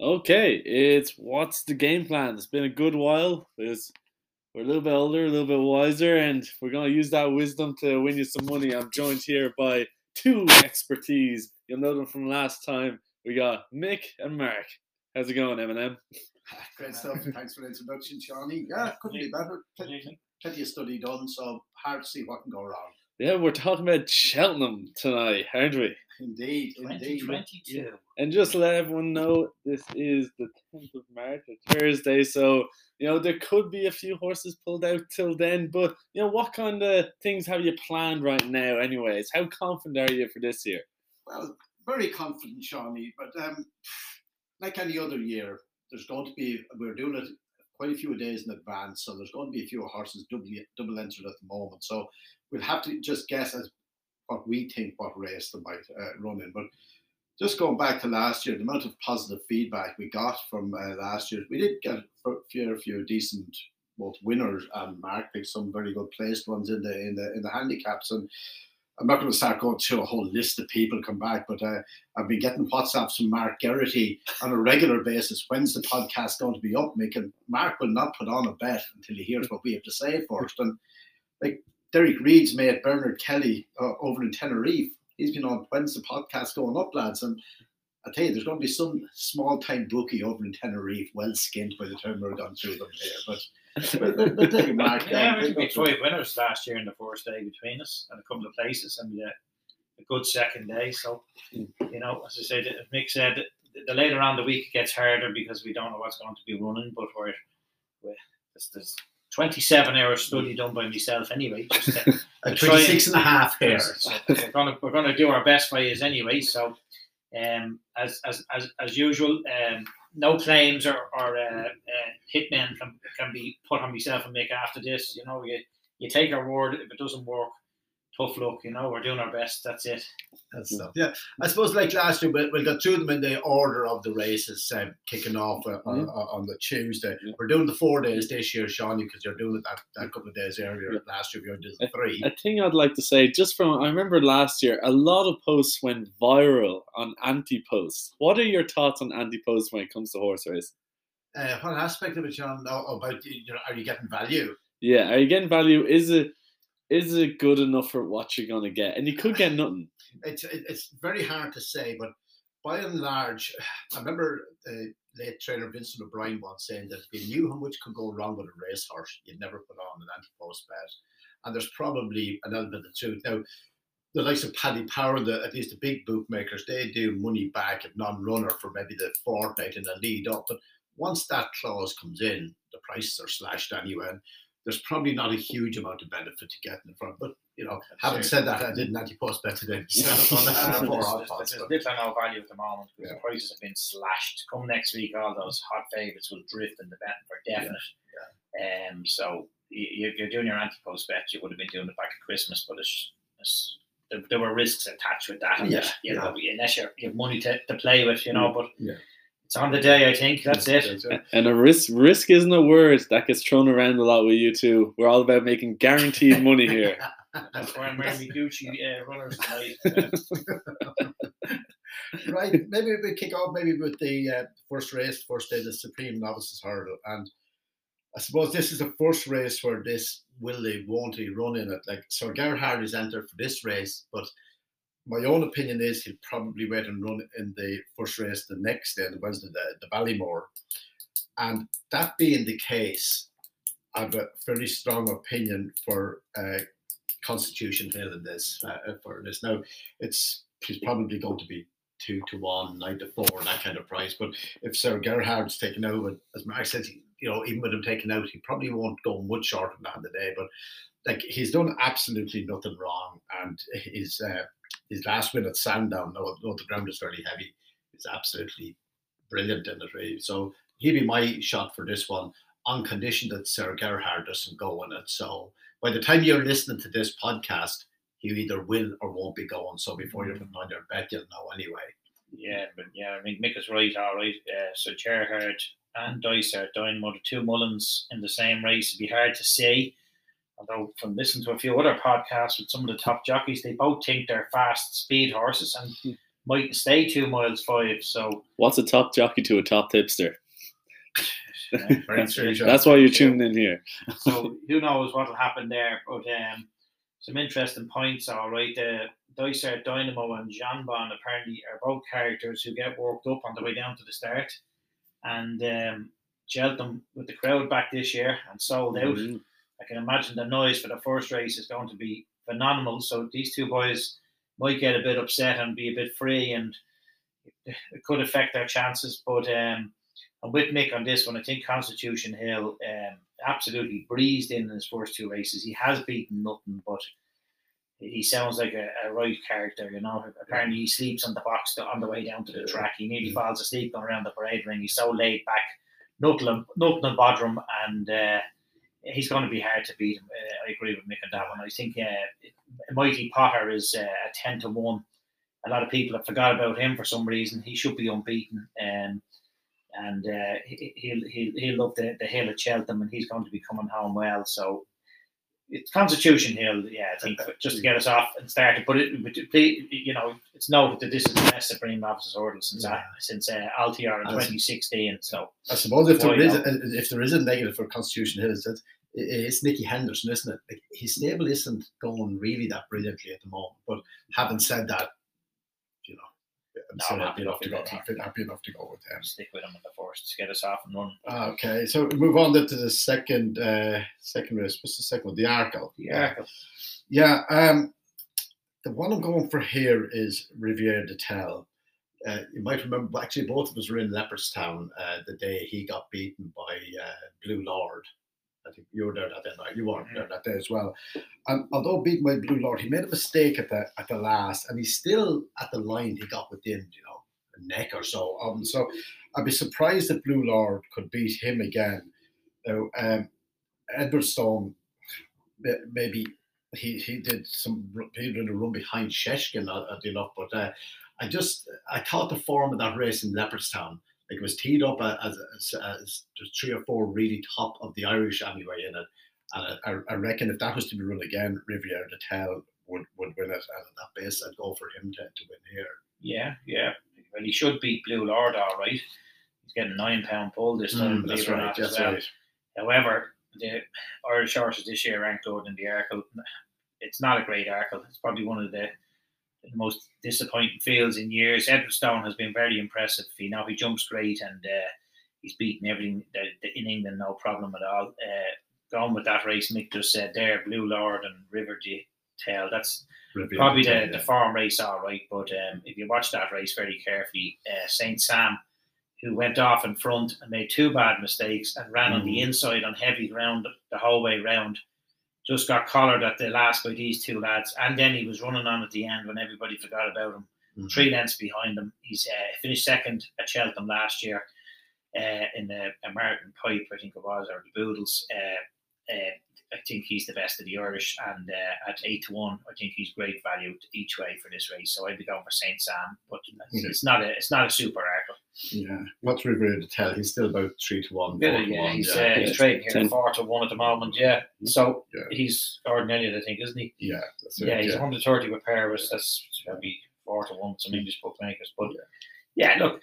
Okay, it's what's the game plan? It's been a good while. It's, we're a little bit older, a little bit wiser, and we're going to use that wisdom to win you some money. I'm joined here by two expertise. You'll know them from last time. We got Mick and Mark. How's it going, Eminem? Great stuff. Thanks for the introduction, Shawnee. Yeah, couldn't be better. Plenty, plenty of study done, so hard to see what can go wrong. Yeah, we're talking about Cheltenham tonight, aren't we? Indeed, indeed. 2022. And just to let everyone know, this is the 10th of March, a Thursday. So, you know, there could be a few horses pulled out till then. But, you know, what kind of things have you planned right now, anyways? How confident are you for this year? Well, very confident, Shawnee. But um, like any other year, there's going to be, we're doing it quite a few days in advance. So there's going to be a few horses double, double entered at the moment. So we'll have to just guess as what we think what race they might uh, run in. But just going back to last year, the amount of positive feedback we got from uh, last year, we did get a few, few decent both winners and Mark picked some very good placed ones in the in the in the handicaps and. I'm not going to start going through a whole list of people come back, but uh, I've been getting WhatsApps from Mark Geraghty on a regular basis. When's the podcast going to be up? Making Mark will not put on a bet until he hears what we have to say first. And like Derek Reed's mate Bernard Kelly uh, over in Tenerife. He's been on when's the podcast going up, lads? And I tell you, there's going to be some small time bookie over in Tenerife, well skinned by the time we're done through them here. But we'll take a mark. Yeah, we had five winners last year in the first day between us and a couple of places, and we had a good second day. So, you know, as I said, as Mick said, the, the later on the week it gets harder because we don't know what's going to be running, but we're, we're there's, there's 27 hours study done by myself anyway. Just to, Uh, to 26 and a half here. So we're gonna we're gonna do our best by you anyway. So, um, as as as, as usual, um, no claims or, or uh, uh, hitmen can can be put on myself and Mick after this. You know, you you take our word. If it doesn't work, tough luck. You know, we're doing our best. That's it. That's stuff. Yeah, I suppose like last year, we'll, we'll go through them in the order of the races um, kicking off uh, on, on the Tuesday. Yeah. We're doing the four days this year, Shawnee, because you're doing it that, that couple of days earlier. Yeah. Last year, we only did the three. A thing I'd like to say, just from I remember last year, a lot of posts went viral on anti posts. What are your thoughts on anti posts when it comes to horse racing? Uh, what aspect of it, John? Oh, about you know, are you getting value? Yeah, are you getting value? Is it is it good enough for what you're gonna get? And you could get nothing. It's it's very hard to say, but by and large, I remember the late trainer Vincent O'Brien once saying that if you knew how much could go wrong with a racehorse, you'd never put on an anti-post bet. And there's probably an element of truth. Now, the likes of Paddy Power, the, at least the big bookmakers, they do money back if non-runner for maybe the fortnight in the lead up. But once that clause comes in, the prices are slashed anyway. And there's probably not a huge amount of benefit to getting in front. But you know, having said that, I did an anti-post bet today myself on that four odd There's, odds, little no value at the moment because Yeah. the prices have been slashed. Come next week, all those hot favourites will drift in the betting for definite. Um, so you, you're doing your anti-post bet. You would have been doing it back at Christmas, but it's, it's there, there were risks attached with that. Yeah, you know, unless you're, you have money to, to play with, you know. But Yeah. It's on the day. I think that's it. And a risk risk isn't a word that gets thrown around a lot with you two. We're all about making guaranteed money here. That's why I'm wearing my Gucci uh, runners tonight. right, maybe we kick off maybe with the uh, first race, first day, the Supreme Novices Hurdle, and I suppose this is the first race where this will they, won't he run in it. Like Sir Gerhard is entered for this race, but my own opinion is he'll probably wait and run in the first race the next day, the Wednesday, the, the Ballymore. And that being the case, I have a very strong opinion for uh, Constitution Hill in this. Uh, for this now, it's he's probably going to be two to one, nine to four, that kind of price. But if Sir Gerhard's taken over, as Mark says, you know, even with him taken out, he probably won't go much shorter than the day. But like he's done absolutely nothing wrong, and his uh, his last win at Sandown, though, though the ground is very heavy, is absolutely brilliant in it. Really. So he'd be my shot for this one, on condition that Sir Gerhard doesn't go on it. So by the time you're listening to this podcast, he either will or won't be going. So before you're putting on your bet, you'll know anyway. Yeah, but yeah, I mean, Mick is right, all right. Uh, so Gerhard and Dice are more than two Mullins in the same race. It'd be hard to say. Although, from listening to a few other podcasts with some of the top jockeys, they both think they're fast speed horses. And might stay two miles five. So What's a top jockey to a top tipster? John. That's why you're tuning in here. so who knows what will happen there? But um, some interesting points. All right, the Dysart Dynamo and Jonbon apparently are both characters who get worked up on the way down to the start, and um, Cheltenham with the crowd back this year and sold out. Mhm. I can imagine the noise for the first race is going to be phenomenal. So these two boys might get a bit upset and be a bit free, and it could affect their chances. But um, I'm with Mick on this one. I think Constitution Hill um, absolutely breezed in his first two races. He has beaten nothing, but he sounds like a, a right character. You know, apparently he sleeps on the box to, on the way down to the track. He nearly falls asleep going around the parade ring. He's so laid back, nothing, nothing and Bodrum, and uh, he's going to be hard to beat. Uh, I agree with Mick on that one. I think uh, Mighty Potter is uh, a ten to one. A lot of people have forgot about him for some reason. He should be unbeaten, um, and uh, he, he'll he'll he'll love the, the hill at Cheltenham, and he's going to be coming home well. So. It's Constitution Hill, yeah. I think just to get us off and started, but it, but it- you know, it's noted that this is the best Supreme Novices Hurdle since uh, since uh, in As- 2016. So I suppose if there is not? if there is a negative for Constitution Hill, is that it's Nicky Henderson, isn't it? Like, his stable isn't going really that brilliantly at the moment. But having said that, I'm No, I'm happy enough to go. Happy, happy enough to go with him. stick with him in the forest to get us off and running. Okay, so move on then to the second uh, second race. What's the second one? The Arkle. Yeah, Yeah, um, the one I'm going for here is Riviere d'Etel. Uh, you might remember, actually, both of us were in Leopardstown uh, the day he got beaten by uh, Blue Lord. I think you were there that day, night. You weren't there that day as well. And although beaten by Blue Lord, he made a mistake at the at the last, and he's still at the line he got within, you know, a neck or so. Um, so I'd be surprised if Blue Lord could beat him again. Now, um, Edwardstone, maybe he he did some he did a run behind Shishkin at the enough, but uh, I just I thought the form of that race in Leopardstown, like it was teed up as, as, as there's three or four really top of the Irish anyway in it, and I, I- reckon if that was to be run again, Riviere de Tel would, would win it, and at that base I'd go for him to, to win here. yeah, yeah. Well, he should beat Blue Lord, all right. He's getting nine pound pull this time. Mm, that's believe it or right. That's well. right. However, the Irish horses this year ranked lower than the Arkle. It's not a great Arkle. It's probably one of the, the most disappointing fields in years. Edwardstone has been very impressive. You know, he jumps great and uh, he's beaten everything in England, no problem at all. Uh, going with that race, Mick just said there, Blue Lord and River de Tail. That's probably the, the farm race, all right. But um, if you watch that race very carefully, uh, Saint Sam, who went off in front and made two bad mistakes and ran on the Mhm. inside on heavy ground the whole way round, just got collared at the last by these two lads. And then he was running on at the end when everybody forgot about him. Mhm. Three lengths behind him. He's uh, finished second at Cheltenham last year uh, in the Martin Pipe, I think it was, or the Boodles. Uh, uh, I think he's the best of the Irish, and uh, at eight to one, I think he's great value each way for this race. So I'd be going for Saint Sam, but it's, Okay. it's not a it's not a super. Yeah. What's Riviere d'Etel? He's still about three to one. Yeah, yeah, one, he's, yeah. uh, he's trading here Ten. four to one at the moment. Yeah, so Yeah. he's Gordon Elliott, I think, isn't he? yeah, that's it, Yeah, he's yeah. 130 with Paris. That's maybe four to one with some English bookmakers. But yeah, look,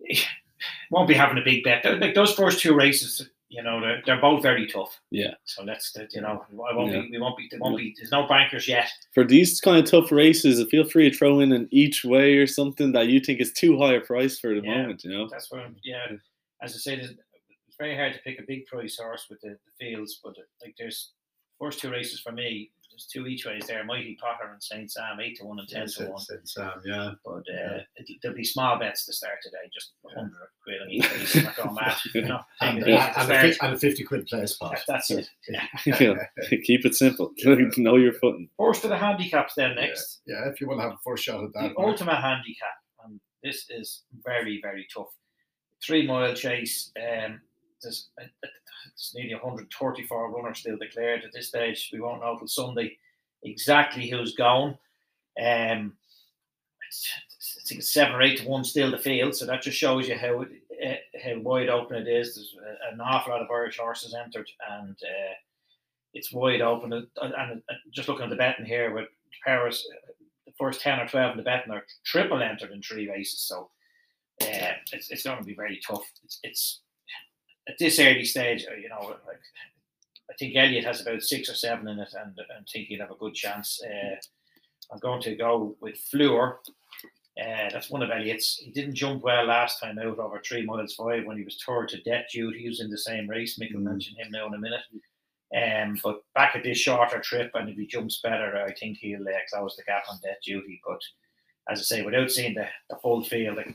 won't be having a big bet. Like those first two races, you know, they're, they're both very tough. Yeah. So let's, you know, I won't Yeah. be, we won't be, there won't be, there's no bankers yet. For these kind of tough races, feel free to throw in an each way or something that you think is too high a price for the Yeah. moment. You know. That's what I'm, yeah. As I say, there's- it's very hard to pick a big price horse with the, the fields, but like there's first two races for me. There's two each ways there. Mighty Potter and Saint Sam, eight to one and ten Yes, to one. it's, it's, um, yeah. But uh, Yeah. it, there'll be small bets to start today, just a hundred quid on each race. Not going mad, you know. And, and, easy to and, a, and a 50 quid play spot. That- That's it. Yeah. Yeah. Keep it simple. know your footing. Horse to the handicaps then next. Yeah, if you want to have a first shot at The that. Mark. Ultima handicap, and this is very, very tough. Three mile chase. Um, there's, uh, there's nearly 134 runners still declared at this stage. We won't know till Sunday exactly who's. Um, I think it's seven or eight to one still the field, so that just shows you how uh, how wide open it is. There's an awful lot of Irish horses entered, and uh, it's wide open. And, and, just looking at the betting here with Paris, uh, the first 10 or 12 in the betting are triple entered in three races. So uh, it's, it's going to be very tough. It's, it's at this early stage, uh, you know, like I think Elliott has about six or seven in it, and and think he'll have a good chance. Uh, I'm going to go with Fleur. Uh, that's one of Elliott's. He didn't jump well last time out over three miles five when he was third to death duty. He was in the same race. Mick will mention him now in a minute. Um, but back at this shorter trip, and if he jumps better, I think he'll uh, close the gap on death duty. But as I say, without seeing the, the full field, like,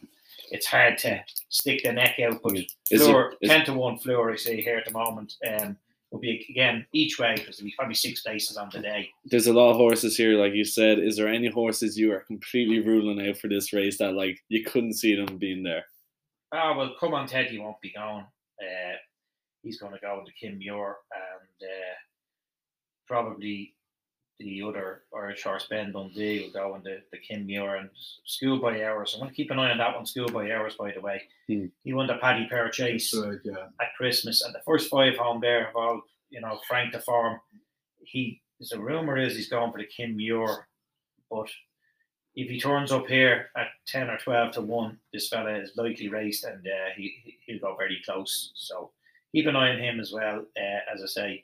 it's hard to stick the neck out. But Is Fleur, it- is- 10 to 1 Fleur, I say here at the moment, um, will be again each way because there'll be probably six places on the day. There's a lot of horses here, like you said. Is there any horses you are completely ruling out for this race that like you couldn't see them being there? Oh, well, come on, Ted, he won't be going. Uh, he's going to go into Kim Muir and uh, probably the other Irish horse, Ben Dundee, will go into the Kim Muir and Schoolboy Hours. I'm going to keep an eye on that one, Schoolboy Hours, by the way. Hmm. He won the Paddy Power Chase right, yeah. at Christmas, and the first five home there have all, you know, Frank the Farm. He, the rumor is he's going for the Kim Muir, but if he turns up here at 10 or 12 to 1, this fella is likely raced and uh, he, he- he'll go very close. So keep an eye on him as well. Uh, as I say,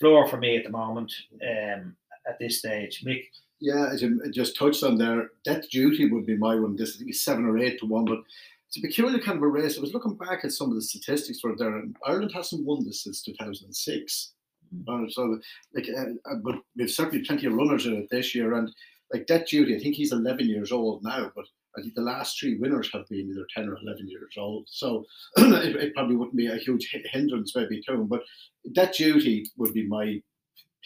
floor for me at the moment um, at this stage. Mick, Yeah, as you just touched on there, Death Duty would be my one. This is seven or eight to one, but it's a peculiar kind of a race. I was looking back at some of the statistics for it there, and Ireland hasn't won this since 2006. Uh, so, like, uh, uh, but we've certainly plenty of runners in it this year, and like Death Duty, I think he's 11 years old now, but I think the last three winners have been either 10 or 11 years old. So it, it probably wouldn't be a huge hindrance maybe to him, but Death Duty would be my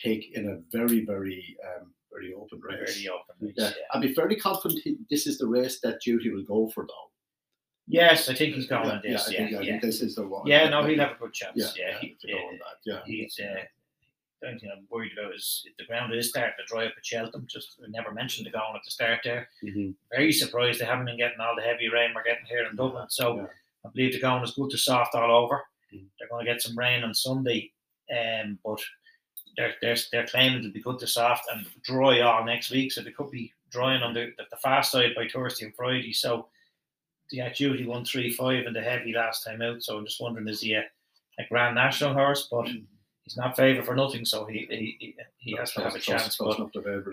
pick in a very, very, um, very open race. very open. Yeah, I'd be fairly confident he- this is the race that Duty will go for, though. Yes, I think he's going yeah, on this. I Yeah, think, yeah. I think this is the one. Yeah, no, he'll have a good chance. Yeah, Yeah, yeah, he, to go on that. Yeah, he's uh, the only thing I'm worried about is the ground is starting to dry up at Cheltenham. Just never mentioned the going at the start there. Mm-hmm. Very surprised they haven't been getting all the heavy rain we're getting here in Dublin. So yeah. I believe the going is good to soft all over. Mm. They're going to get some rain on Sunday, um, but they're, they're claiming it'll be good to soft and dry all next week. So they could be drying on the, the, fast side by Thursday and Friday. So the duty won three five in the heavy last time out. So I'm just wondering is he a, a Grand National horse? But hmm. He's not favoured for nothing, so he he, he, he has to have a chance. But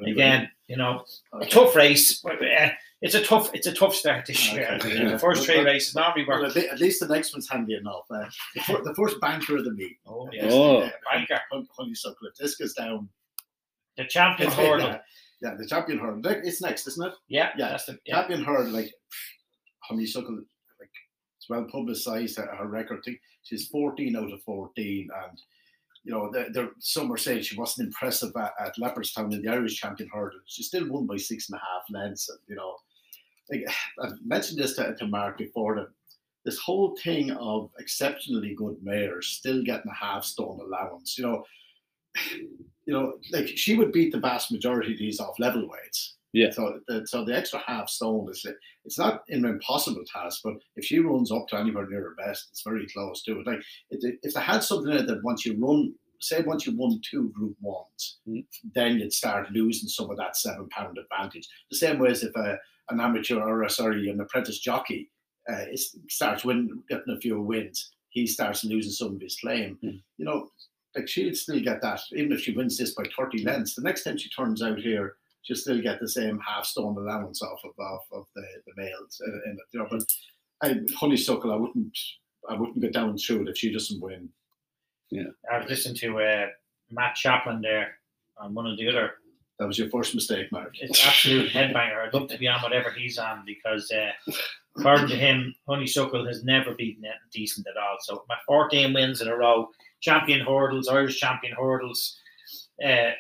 again, you know, a tough race. uh, It's a tough. It's a tough start this year. Okay, The first three races normally Well, were. at, at least the next one's handy enough. Uh, the, fir- the first banker of the meet. Oh yes, Oh. Yeah, Banker. Hon- Honeysuckle. This goes down. the champion hurdle. yeah, yeah, the champion hurdle. It's next, isn't it? Yeah, Yeah, that's the yeah. Champion hurdle, like Honeysuckle, like it's well publicised. Her, her record. I think she's 14 out of 14, and you know, some are saying she wasn't impressive at, at Leopardstown in the Irish champion hurdle. She still won by six and a half lengths. And, you know, like I've mentioned this to, to Mark before that this whole thing of exceptionally good mares still getting a half stone allowance. You know, you know, like she would beat the vast majority of these off level weights. Yeah. So, the, so the extra half stone is it's not an impossible task, but if she runs up to anywhere near her best, it's very close to it. Like if, if they had something in it that once you run, say once you won two Group Ones, Mm. then you'd start losing some of that seven pound advantage. The same way as if a, an amateur or a, sorry an apprentice jockey uh, is, starts winning, getting a few wins, he starts losing some of his claim. Mm. You know, like she'll still get that even if she wins this by thirty lengths. The next time she turns out here she'll still get the same half stone allowance off of off of the, the males in, in it. You know, but I, honeysuckle, I wouldn't I wouldn't get down through it if she doesn't win. Yeah, I've listened to uh, Matt Chapman there on one of the other. That was your first mistake, Mark. It's absolute headbanger. I'd love to be on whatever he's on because, uh, according to him, Honeysuckle has never beaten it decent at all. So my 14 wins in a row, champion hurdles, Irish champion hurdles, uh,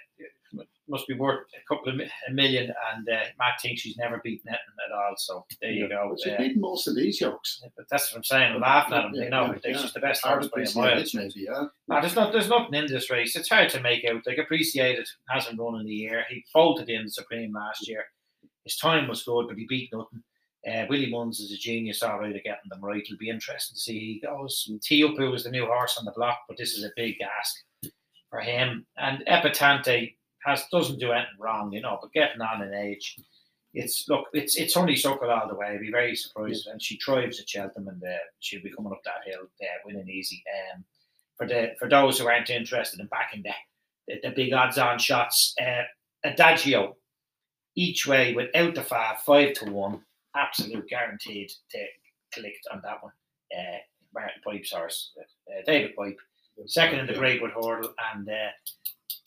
must be worth a couple of a million. And uh, Matt thinks she's never beaten it at all. So there you go. But she's Uh, beaten most of these yokes. but that's what I'm saying. I'm laughing at him. Yeah, you know, yeah, it's yeah. just the best horse by a mile. yeah. No, there's not. There's nothing in this race. It's hard to make out. Like Appreciate It hasn't run in the year. He folded in the Supreme last year. His time was good, but he beat nothing. Uh, Willie Mullins is a genius, all right, at getting them right. It'll be interesting to see. He goes. Teahupoo is the new horse on the block, but this is a big ask for him. And Epatante has doesn't do anything wrong, you know, but getting on in age. it's look, it's it's honeysuckle all the way. I'd be very surprised, and she thrives at Cheltenham, and uh, she'll be coming up that hill, uh, winning easy. Um, for the for those who aren't interested in backing the the, the big odds-on shots, uh, Adagio each way without the five, five to one, absolute guaranteed to collect on that one. Uh, Martin Pipe's horse, uh, David Pipe, second in the Greatwood Hurdle, and uh,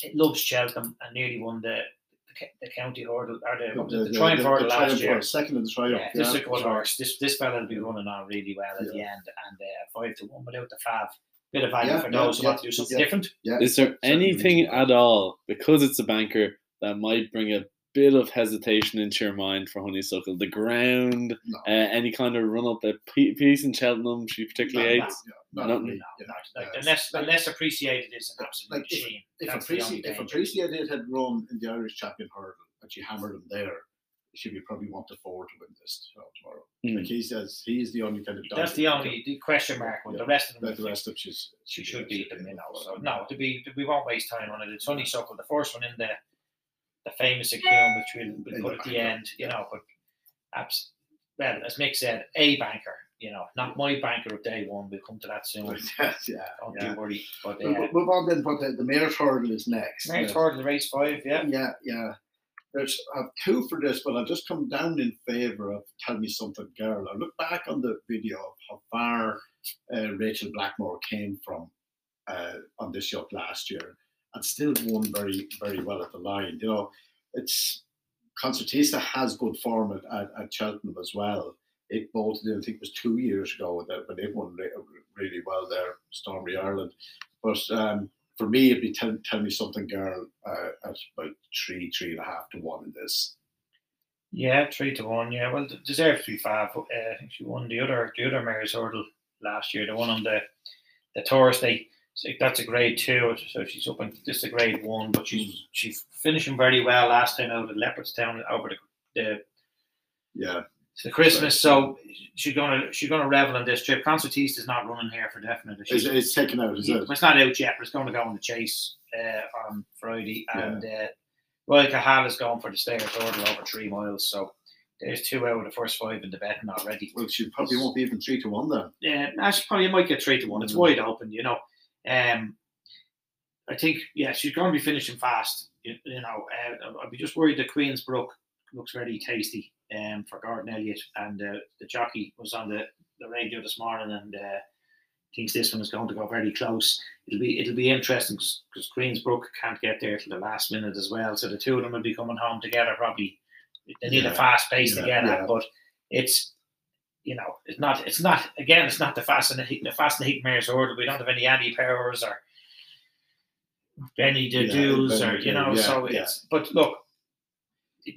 it loves Cheltenham and nearly won the the, the county hurdle or the, what was it, the, Triumph Hurdle last Triumph year. Hurdle, second in the Triumph. Yeah, this is a yeah, good horse. This this fella will be running on really well at the end, and uh, five to one without the five. Bit of value Yeah, for yeah, those who yeah, want to do something yeah. different. Yeah, Is there certainly anything at all because it's a banker that might bring a bit of hesitation into your mind for Honeysuckle? The ground, No. uh, any kind of run up, a pe- piece in Cheltenham she particularly No, no, hates. no, No, not really, No, yeah. not, like, the less the less appreciated is an like absolute if- machine. If That's the if. Appreciate It had run in the Irish champion hurdle and she hammered him there, she would probably want to forward to win this tomorrow. Hmm. Like he says, he's the only kind of. That's the only the question mark. With Yeah. the rest of them, the rest of she's she should beat them, you know. So no, to be we won't waste time on it. It's honeysuckle, the first one in the the famous account which we'll, we'll put at the end, you know. But abs- well, as Mick said, a banker, you know, not my banker of day one. We'll come to that soon. Yes, yeah. Don't yeah. you worry. But We'll uh, we'll move on then. But the, the mayor's hurdle is next. next Yeah. hurdle, race five, yeah. Yeah, yeah. There's I have two for this, but I'll just come down in favour of Tell Me Something Girl. I look back on the video of how far uh, Rachel Blackmore came from uh, on this yacht last year and still won very, very well at the line. You know, it's Concertista has good form at, at, at Cheltenham as well. It bolted in, I think it was two years ago that when they won re- really well there, Stormy Ireland. But um, for me, it'd be tell, tell me something, girl, uh, at about three, three and a half to one in this. Yeah, three to one. Yeah, well, deserves to be five. Uh, she won the other the other mayor's hurdle last year. The one on the the Thursday. So that's a grade two. So she's up in this is a grade one, but she's she's finishing very well last time out at Leopardstown over the the, Yeah, the Christmas. So she's gonna she's gonna revel in this trip. Concertista is not running here for definite. it's, it's taken out, is it? It's not out yet, but it's going to go on the chase uh, on Friday. And uh, Royal Cahal is going for the Stayers Hurdle over three miles. So there's two out of the first five in the betting already. Well, she probably won't be even three to one then. Yeah, actually, probably might get three to one. It's Mm. wide open, you know. Um, I think, yeah, she's going to be finishing fast. You, you know, uh, I'd be just worried that Queen's Brook looks very tasty um, for Gordon Elliott. And uh, the jockey was on the, the radio this morning and uh, thinks this one is going to go very close. It'll be it'll be interesting because Queen's Brook can't get there till the last minute as well. So the two of them will be coming home together probably. They need Yeah, a fast pace to get yeah. at, but it's you know, it's not, it's not, again, it's not the fast and the, the fast and the heat mares order. We don't have any Annie Powers or Benny Yeah, des Dieux or, you know, des Dieux, so yeah, it's, but look,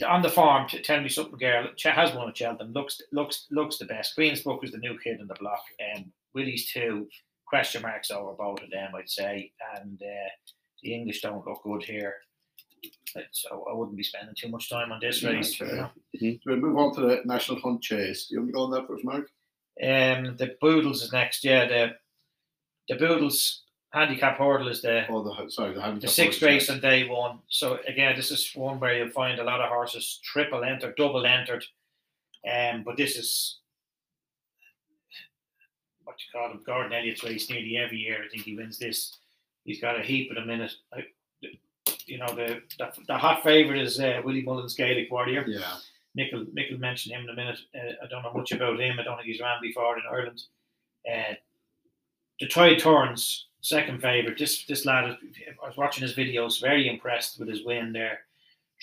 on the farm, to tell me something, girl, Ch- has won at Cheltenham, looks, looks, looks the best. Queensbrook is the new kid in the block, and Willie's two, question marks over both of them, I'd say, and uh, the English don't look good here. So I wouldn't be spending too much time on this race. know. We'll move on to the National Hunt Chase. Do you want to go on that first, Mark? Um, the Boodles is next. Yeah, the the Boodles handicap hurdle is the Oh, the sorry, the handicap the sixth race on day one. So again, this is one where you'll find a lot of horses triple entered, double entered. Um, but this is what you call him, Gordon Elliott's race nearly every year. I think he wins this. He's got a heap of them in it. I, you know, the, the the hot favourite is uh, Willie Mullins Gaelic Warrior. Yeah, Michael, Michael mentioned him in a minute. Uh, I don't know much about him. I don't think he's ran before in Ireland. Uh, the Tide Turns, second favourite. This this lad, I was watching his videos, very impressed with his win there.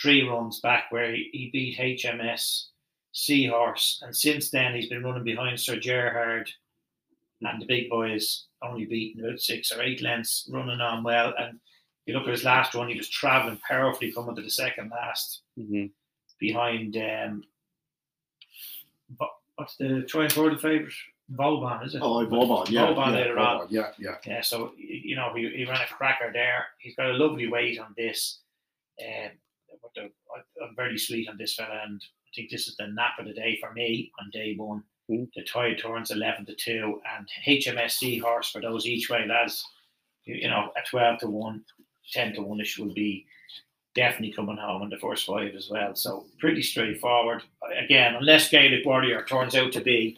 Three runs back where he, he beat HMS Seahorse, and since then he's been running behind Sir Gerhard and the big boys, only beaten about six or eight lengths, running on well. And you look at his last run, he was travelling powerfully coming to the second last mm-hmm. behind um, what's the Troy Ford favourite? Vauban, is it? Oh, Vauban, yeah. Vauban yeah, later Vauban, on. Yeah, yeah. Yeah, so, you know, he, he ran a cracker there. He's got a lovely weight on this. Um, uh, I'm very sweet on this fella, and I think this is the nap of the day for me on day one. Mm. The Tide Turns 11 to 2, and HMS Seahorse for those each way lads, you, you know, at 12 to 1 ten to one ish will be definitely coming home in the first five as well. So pretty straightforward. Again, unless Gaelic Warrior turns out to be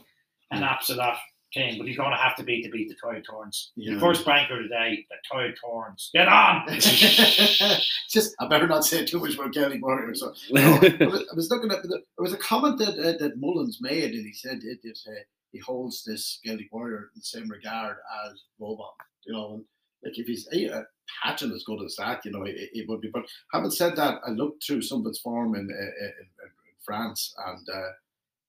an absolute team, but he's going to have to beat to beat the Tide Turns. Yeah. The first banker today, the Tide Turns. Get on! Just, I better not say too much about Gaelic Warrior. So, no, I, was, I, was, looking at, there was a comment that uh, that Mullins made, and he said it, uh, he holds this Gaelic Warrior in the same regard as Vauban. You know, like if he's, uh, patching as good as that, you know, it, it would be. But having said that, I looked through some of its form in, in, in France, and uh,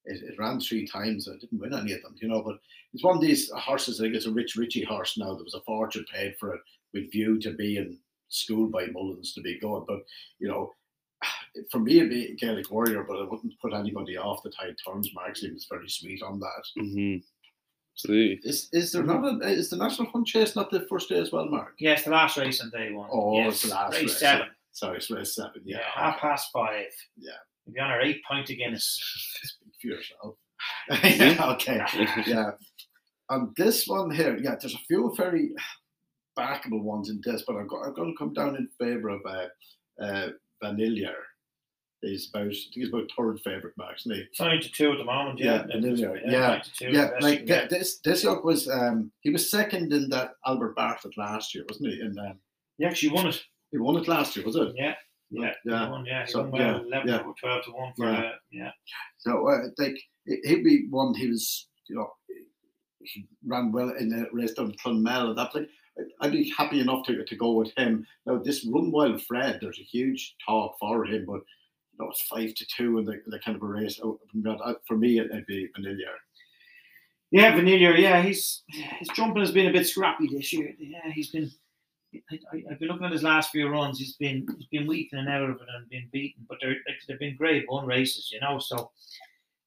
it, it ran three times. I didn't win any of them, you know. But it's one of these horses. I think it's a Rich Ricci horse now. There was a fortune paid for it with view to being schooled by Mullins to be good. But you know, for me, it'd be Gaelic Warrior, but I wouldn't put anybody off the Tide Turns. Marksley was very sweet on that. hmm See. Is is there not a, is the national hunt chase not the first day as well, Mark? yes, the last race on day one. Oh, yes, it's the last race race. seven. Sorry, it's race seven. Yeah, Yeah, half past five. Yeah. If you're on our eight point again, Guinness. Speak for yourself. yeah, okay. Yeah. And this one here, yeah, there's a few very backable ones in this, but I've got, I've got to come down in favour of uh, uh, Vanillier. He's about, I think he's about third favourite, Max, he? Nine to two at the moment. Yeah, Yeah, yeah, to two, Yeah, like can this this yoke was um he was second in that Albert Bartlett last year, wasn't he? And um, He actually won it. he won it last year, was it? Yeah, yeah, Yeah. He won, yeah. He So, won well, yeah, 11 yeah. or 12 to 1 for Yeah. uh, yeah. So uh, like he- he'd be one. He was you know he ran well in the race down Clonmel and that. Like I'd be happy enough to to go with him. Now this Run Wild Fred, there's a huge talk for him, but you know it's five to two in the, the kind of a race. Uh, For me, it'd be Vanillier. Yeah, Vanillier, yeah, he's his jumping has been a bit scrappy this year. Yeah, he's been. I, I've been looking at his last few runs. He's been he's been weak and out of it and been beaten, but they're they've been great one races, you know. So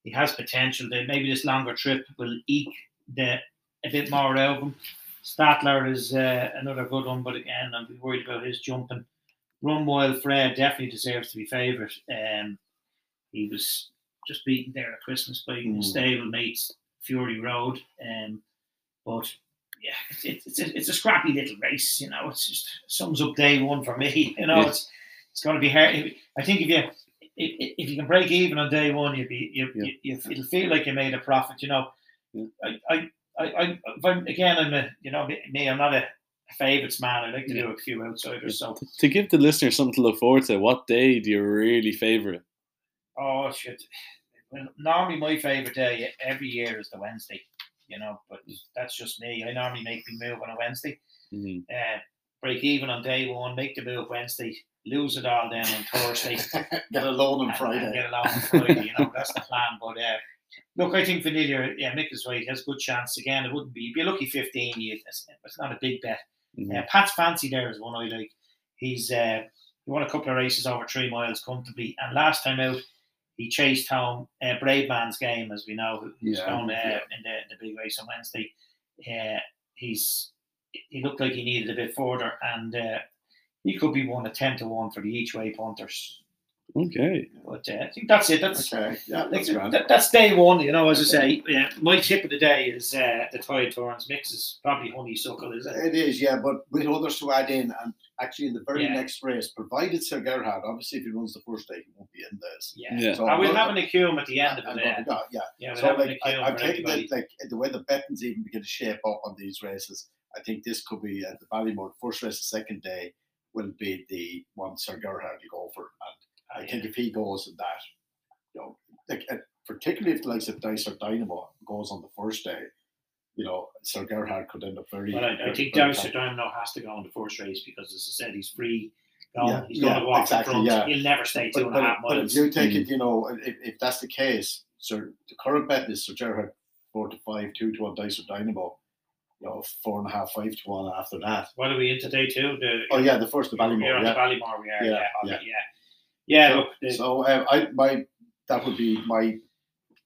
he has potential. That maybe this longer trip will eke the a bit more out of him. Stattler is uh, another good one, but again, I'm worried about his jumping. Run Wild Fred definitely deserves to be favourite. Um, he was just beaten there at Christmas by Mm. stable mates Fury Road. Um, but yeah, it's, it's, a, it's a scrappy little race, you know. It's just sums up day one for me. You know, Yeah. it's it's going to be hard. I think if you if, if you can break even on day one, you'll be you, Yeah. you, it'll feel like you made a profit. You know, Yeah. I I I, I if I'm, again I'm a you know me I'm not a favourites man. I like to do a few outsiders. So To give the listener something to look forward to, what day do you really favourite? oh shit. Well, normally my favourite day every year is the Wednesday. You know, but that's just me. I normally make the move on a Wednesday. hmm uh, break even on day one, make the move Wednesday, lose it all then on Thursday, Get a loan on and, and Friday. get loan on Friday. You know, that's the plan. But uh, look, I think Vanillier, yeah, Mick is right. He has a good chance. Again, it wouldn't be, you'd be a lucky 15. You, it's, it's not a big bet. Hmm Uh, Pat's Fancy there is one I like. He's uh, he won a couple of races over three miles comfortably, and last time out he chased home uh, Bravemansgame, as we know, who- who's Yeah, going uh, yeah. in the, the big race on Wednesday. Uh, he's he looked like he needed a bit further, and uh, he could be one at ten to one for the each way punters. Okay. But uh, I think that's it. That's Okay, yeah, that's that, that's day one, you know. As I say, yeah, my tip of the day is uh, the Tide Turns mix is probably honeysuckle, is it? It is, yeah, but with others to add in, and actually in the very Yeah. next race, provided Sir Gerhard, obviously if he runs the first day, he won't be in this. Yeah. Yeah. So I will I'm have gonna- an accum at the end of I'm it. gonna Uh, yeah. yeah, So like I, accum I'm for taking everybody. like the way the betting's even begin to shape up on these races. I think this could be uh, the Ballymore first race, the second day will be the one Sir Gerhard to go for, I think if he goes in that, you know, like uh, particularly if the likes of Dysart Dynamo goes on the first day, you know, Sir Gerhard could end up very. Well, I, I think very Dowser top. Dynamo has to go on the first race because, as I said, he's free. Going. Yeah, he's going yeah, to walk exactly, front. yeah. He'll never stay two But, and a but, half but if you take Mm. it, you know, if, if that's the case, Sir, the current bet is Sir Gerhard four to five, two to one Dysart Dynamo, you know, four and a half, five to one after that. What are we in today too? The, Oh yeah, the first the Ballymore, yeah. the Ballymore, we are. Yeah, Yeah, yeah. yeah, yeah. yeah So- look, So uh, I my that would be my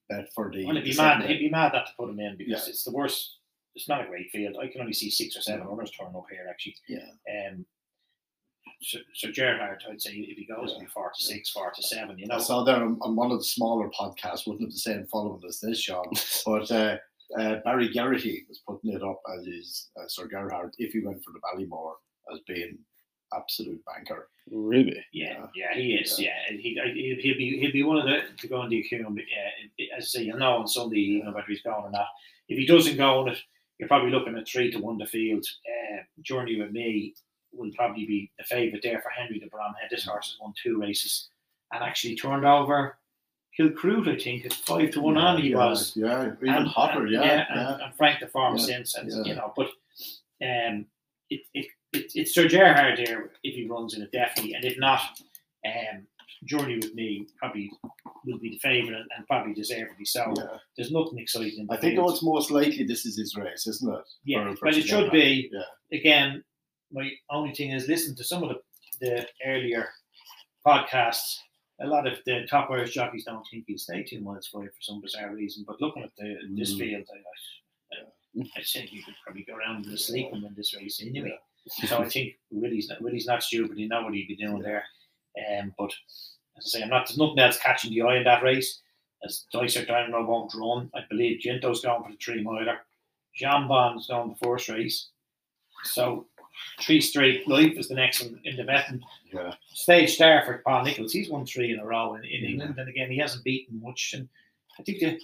bet for the. well, it'd be mad. He'd be mad not to put him in because Yeah. it's the worst. It's not a great field. I can only see six or seven others turn up here actually. Yeah. Um. So, Sir Gerhard, I'd say if he goes, it'd be four to six, four to seven. You know. I saw there on, on one of the smaller podcasts, wouldn't have the same following as this, Sean, but uh, uh, Barry Geraghty was putting it up as his uh, Sir Gerhard if he went for the Ballymore as being absolute banker. Really? Yeah, yeah, he is. Yeah, and he he- he'll be he'll be one of the to go on the account. But yeah, as I say, you'll know on Sunday you know whether he's going or not. If he doesn't go on it, you're probably looking at three to one the field. Uh, Journey with me will probably be the favourite there for Henry de Bromhead. This horse has won two races and actually turned over Kilcruit, I think, at five to one yeah, on he yeah, was. Yeah, even and, hotter. and- Yeah, yeah. And, and Frank the farm Yeah, since, and yeah. you know, but um, it, it, it it's Sir Gerhard there if he runs in it definitely, and if not, um, Journey with me probably will be the favourite and, probably deservedly so. yeah. There's nothing exciting. In I think it's most likely this is his race, isn't it? Yeah, but it should be. Yeah. Again, my only thing is listen to some of the, the earlier podcasts. A lot of the top Irish jockeys don't think he'll stay two miles for for some bizarre reason. But looking at the, this Mm. field, I, I, I think he could probably go around and sleep and win this race anyway. So I think Willie's not, Willie's not stupid. He know what he'd be doing there. Um, but as I say, I'm not. There's nothing else catching the eye in that race. As Dysart Dynamo won't run, I believe Ginto's going for the three miler. Jonbon's going the first race. So Three Stripe Life is the next one in the betting. Yeah. Stage star for Paul Nicholls. He's won three in a row in, in Yeah. England, and again he hasn't beaten much. And I think they,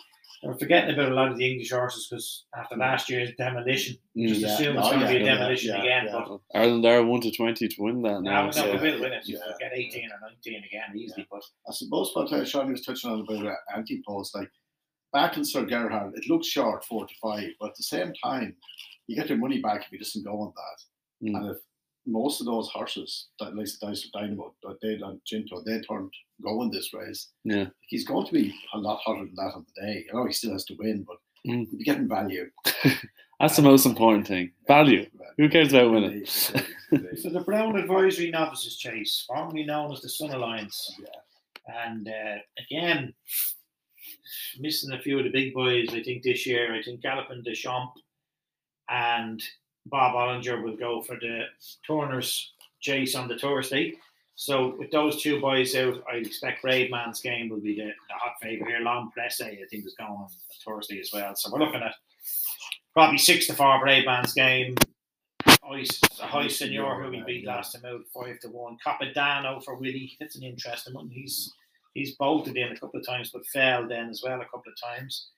they're forgetting about a lot of the English horses because after last year's demolition, just. Yeah. assume Oh, it's going to yeah, be a demolition yeah, again. yeah. But Ireland are one to twenty to win that now, now. no, so- we will win it. You Yeah. get 18 or 19 again easily. But I suppose what uh, Sean was touching on about uh, anti-post, like back in Sir Gerhard, it looks short, four to five, but at the same time, you get your money back if he doesn't go on that. Mm. And if most of those horses, that like the Dysart Dynamo, that they and Ginto, they turned go in this race. Yeah. He's going to be a lot hotter than that on the day. I know he still has to win, but Mm. he'll be getting value. That's the most important thing. Value. Who cares about winning? So the Brown Advisory Novices Chase, formerly known as the Sun Alliance. Yeah. And uh, again, missing a few of the big boys, I think, this year. I think Galopin Des Champs and Bob Olinger will go for the Turner's Chase on the Thursday. So with those two boys out, I expect Bravemansgame will be the, the hot favourite here. L'Homme Presse, I think, is going on Thursday as well. So we're looking at probably six to four Brave Man's game. Ahoy Senor, who we beat last time out, five to one. Capodanno for Willie. That's an interesting one. He's he's bolted in a couple of times, but fell then as well a couple of times.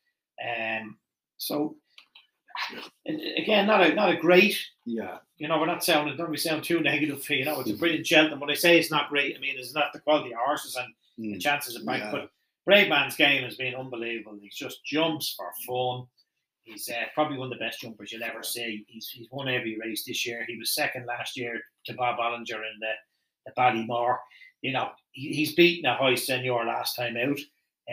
Um, so again, not a not a great. Yeah. You know, we're not sounding don't we sound too negative. You know, it's a brilliant gentleman. When I say it's not great, I mean it's not the quality of horses and the Mm. chances of back. Yeah. But Bravemansgame has been unbelievable. He just jumps for fun. He's uh, probably one of the best jumpers you'll ever see. He's, he's won every race this year. He was second last year to Bob Olinger in the, the Ballymore. You know, he, he's beaten Ahoy Senor last time out.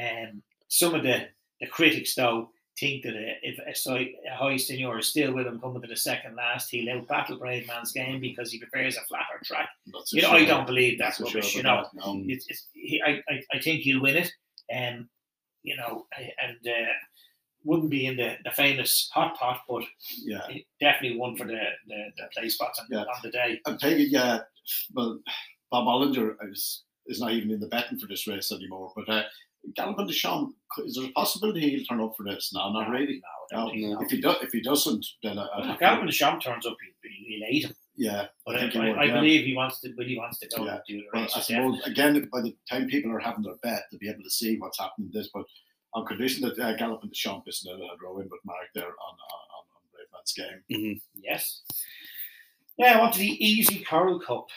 Um, some of the, the critics, though, think that uh, if a, si- Ahoy Senor is still with him coming to the second last, he'll out battle Bravemansgame because he prefers a flatter track. So You know, sure. I don't believe that's rubbish. sure you know, that, no. it's, it's he, I, I, I think he'll win it. Um, you know, and uh, wouldn't be in the, the famous hot pot, but Yeah. definitely one for the, the, the play spots on, Yeah. on the day. I'm taking, yeah, well, Bob Olinger is, is not even in the betting for this race anymore. But uh, Galopin Des Champs, is there a possibility he'll turn up for this? No, not really. No, don't No. No. If he does, if he doesn't, then I, Well, if Galopin Des Champs turns up, he'll, he'll eat him. yeah, But I, I, would, I yeah. believe he wants to. But he wants to go Yeah. and do the Well. I suppose again, by the time people are having their bet, they'll be able to see what's happening. in This, but on condition that uh, Galopin Des Champs isn't I'd row in with Mark there on on, on, Brave Man's game. Yes. Now on to the Easy Coral Cup.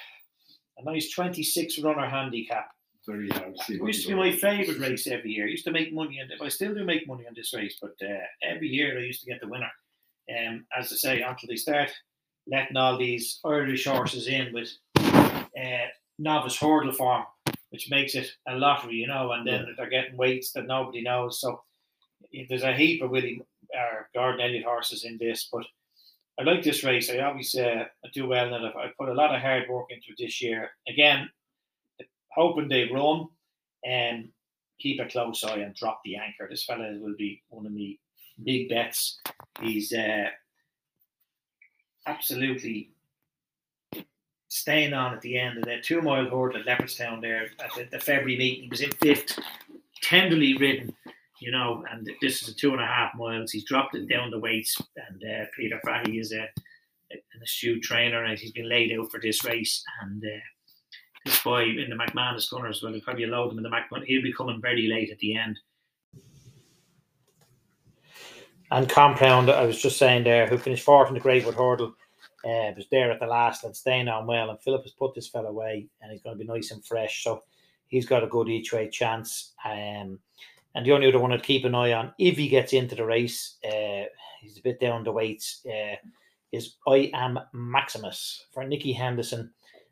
A nice 26 runner handicap. Very hard to see. It used to be my favourite race every year. I used to make money and. I still do make money on this race, but uh, every year I used to get the winner. Um, as I say, until they start letting all these Irish horses in with uh, novice hurdle form, which makes it a lottery, you know, and then they're getting weights that nobody knows. So there's a heap of Willie or Gordon Elliott horses in this, but I like this race. I always uh, do well in it. I put a lot of hard work into it this year. Again, hoping they run and keep a close eye and drop the anchor. This fella will be one of me big bets. He's uh, absolutely staying on at the end of that two mile hurdle at Leopardstown there at the, the February meeting. He was in fifth, tenderly ridden, you know, and this is a two and a half miles. He's dropped it down the weights, and uh, Peter Fahey is a an astute trainer, and he's been laid out for this race. And uh, this boy in the McManus Gunners, well, he'll probably load him in the McManus. He'll be coming very late at the end. And Compound, I was just saying there, who finished fourth in the Greatwood Hurdle, uh, was there at the last and staying on well. And Philip has put this fella away, and he's going to be nice and fresh. So he's got a good each way chance. Um, and the only other one I'd keep an eye on if he gets into the race, uh, he's a bit down the weights. Uh, is I am Maximus for Nicky Henderson.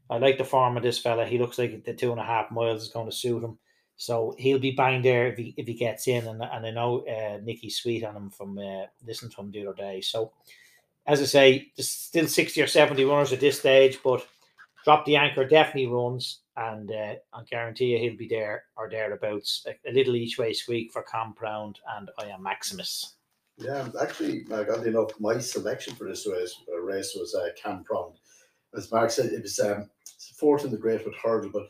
I like the form of this fella. He looks like the two and a half miles is going to suit him. So he'll be bang there if he if he gets in, and, and I know uh, Nicky's sweet on him from uh, listening to him the other day. So, as I say, there's still sixty or seventy runners at this stage, but drop the anchor definitely runs, and uh, I guarantee you he'll be there or thereabouts. A, a little each way squeak for Camprond, and I am Maximus. Yeah, actually, got enough, my selection for this race, uh, race was uh, Camprond. As Mark said, it was um, fourth in the Greatwood Hurdle, but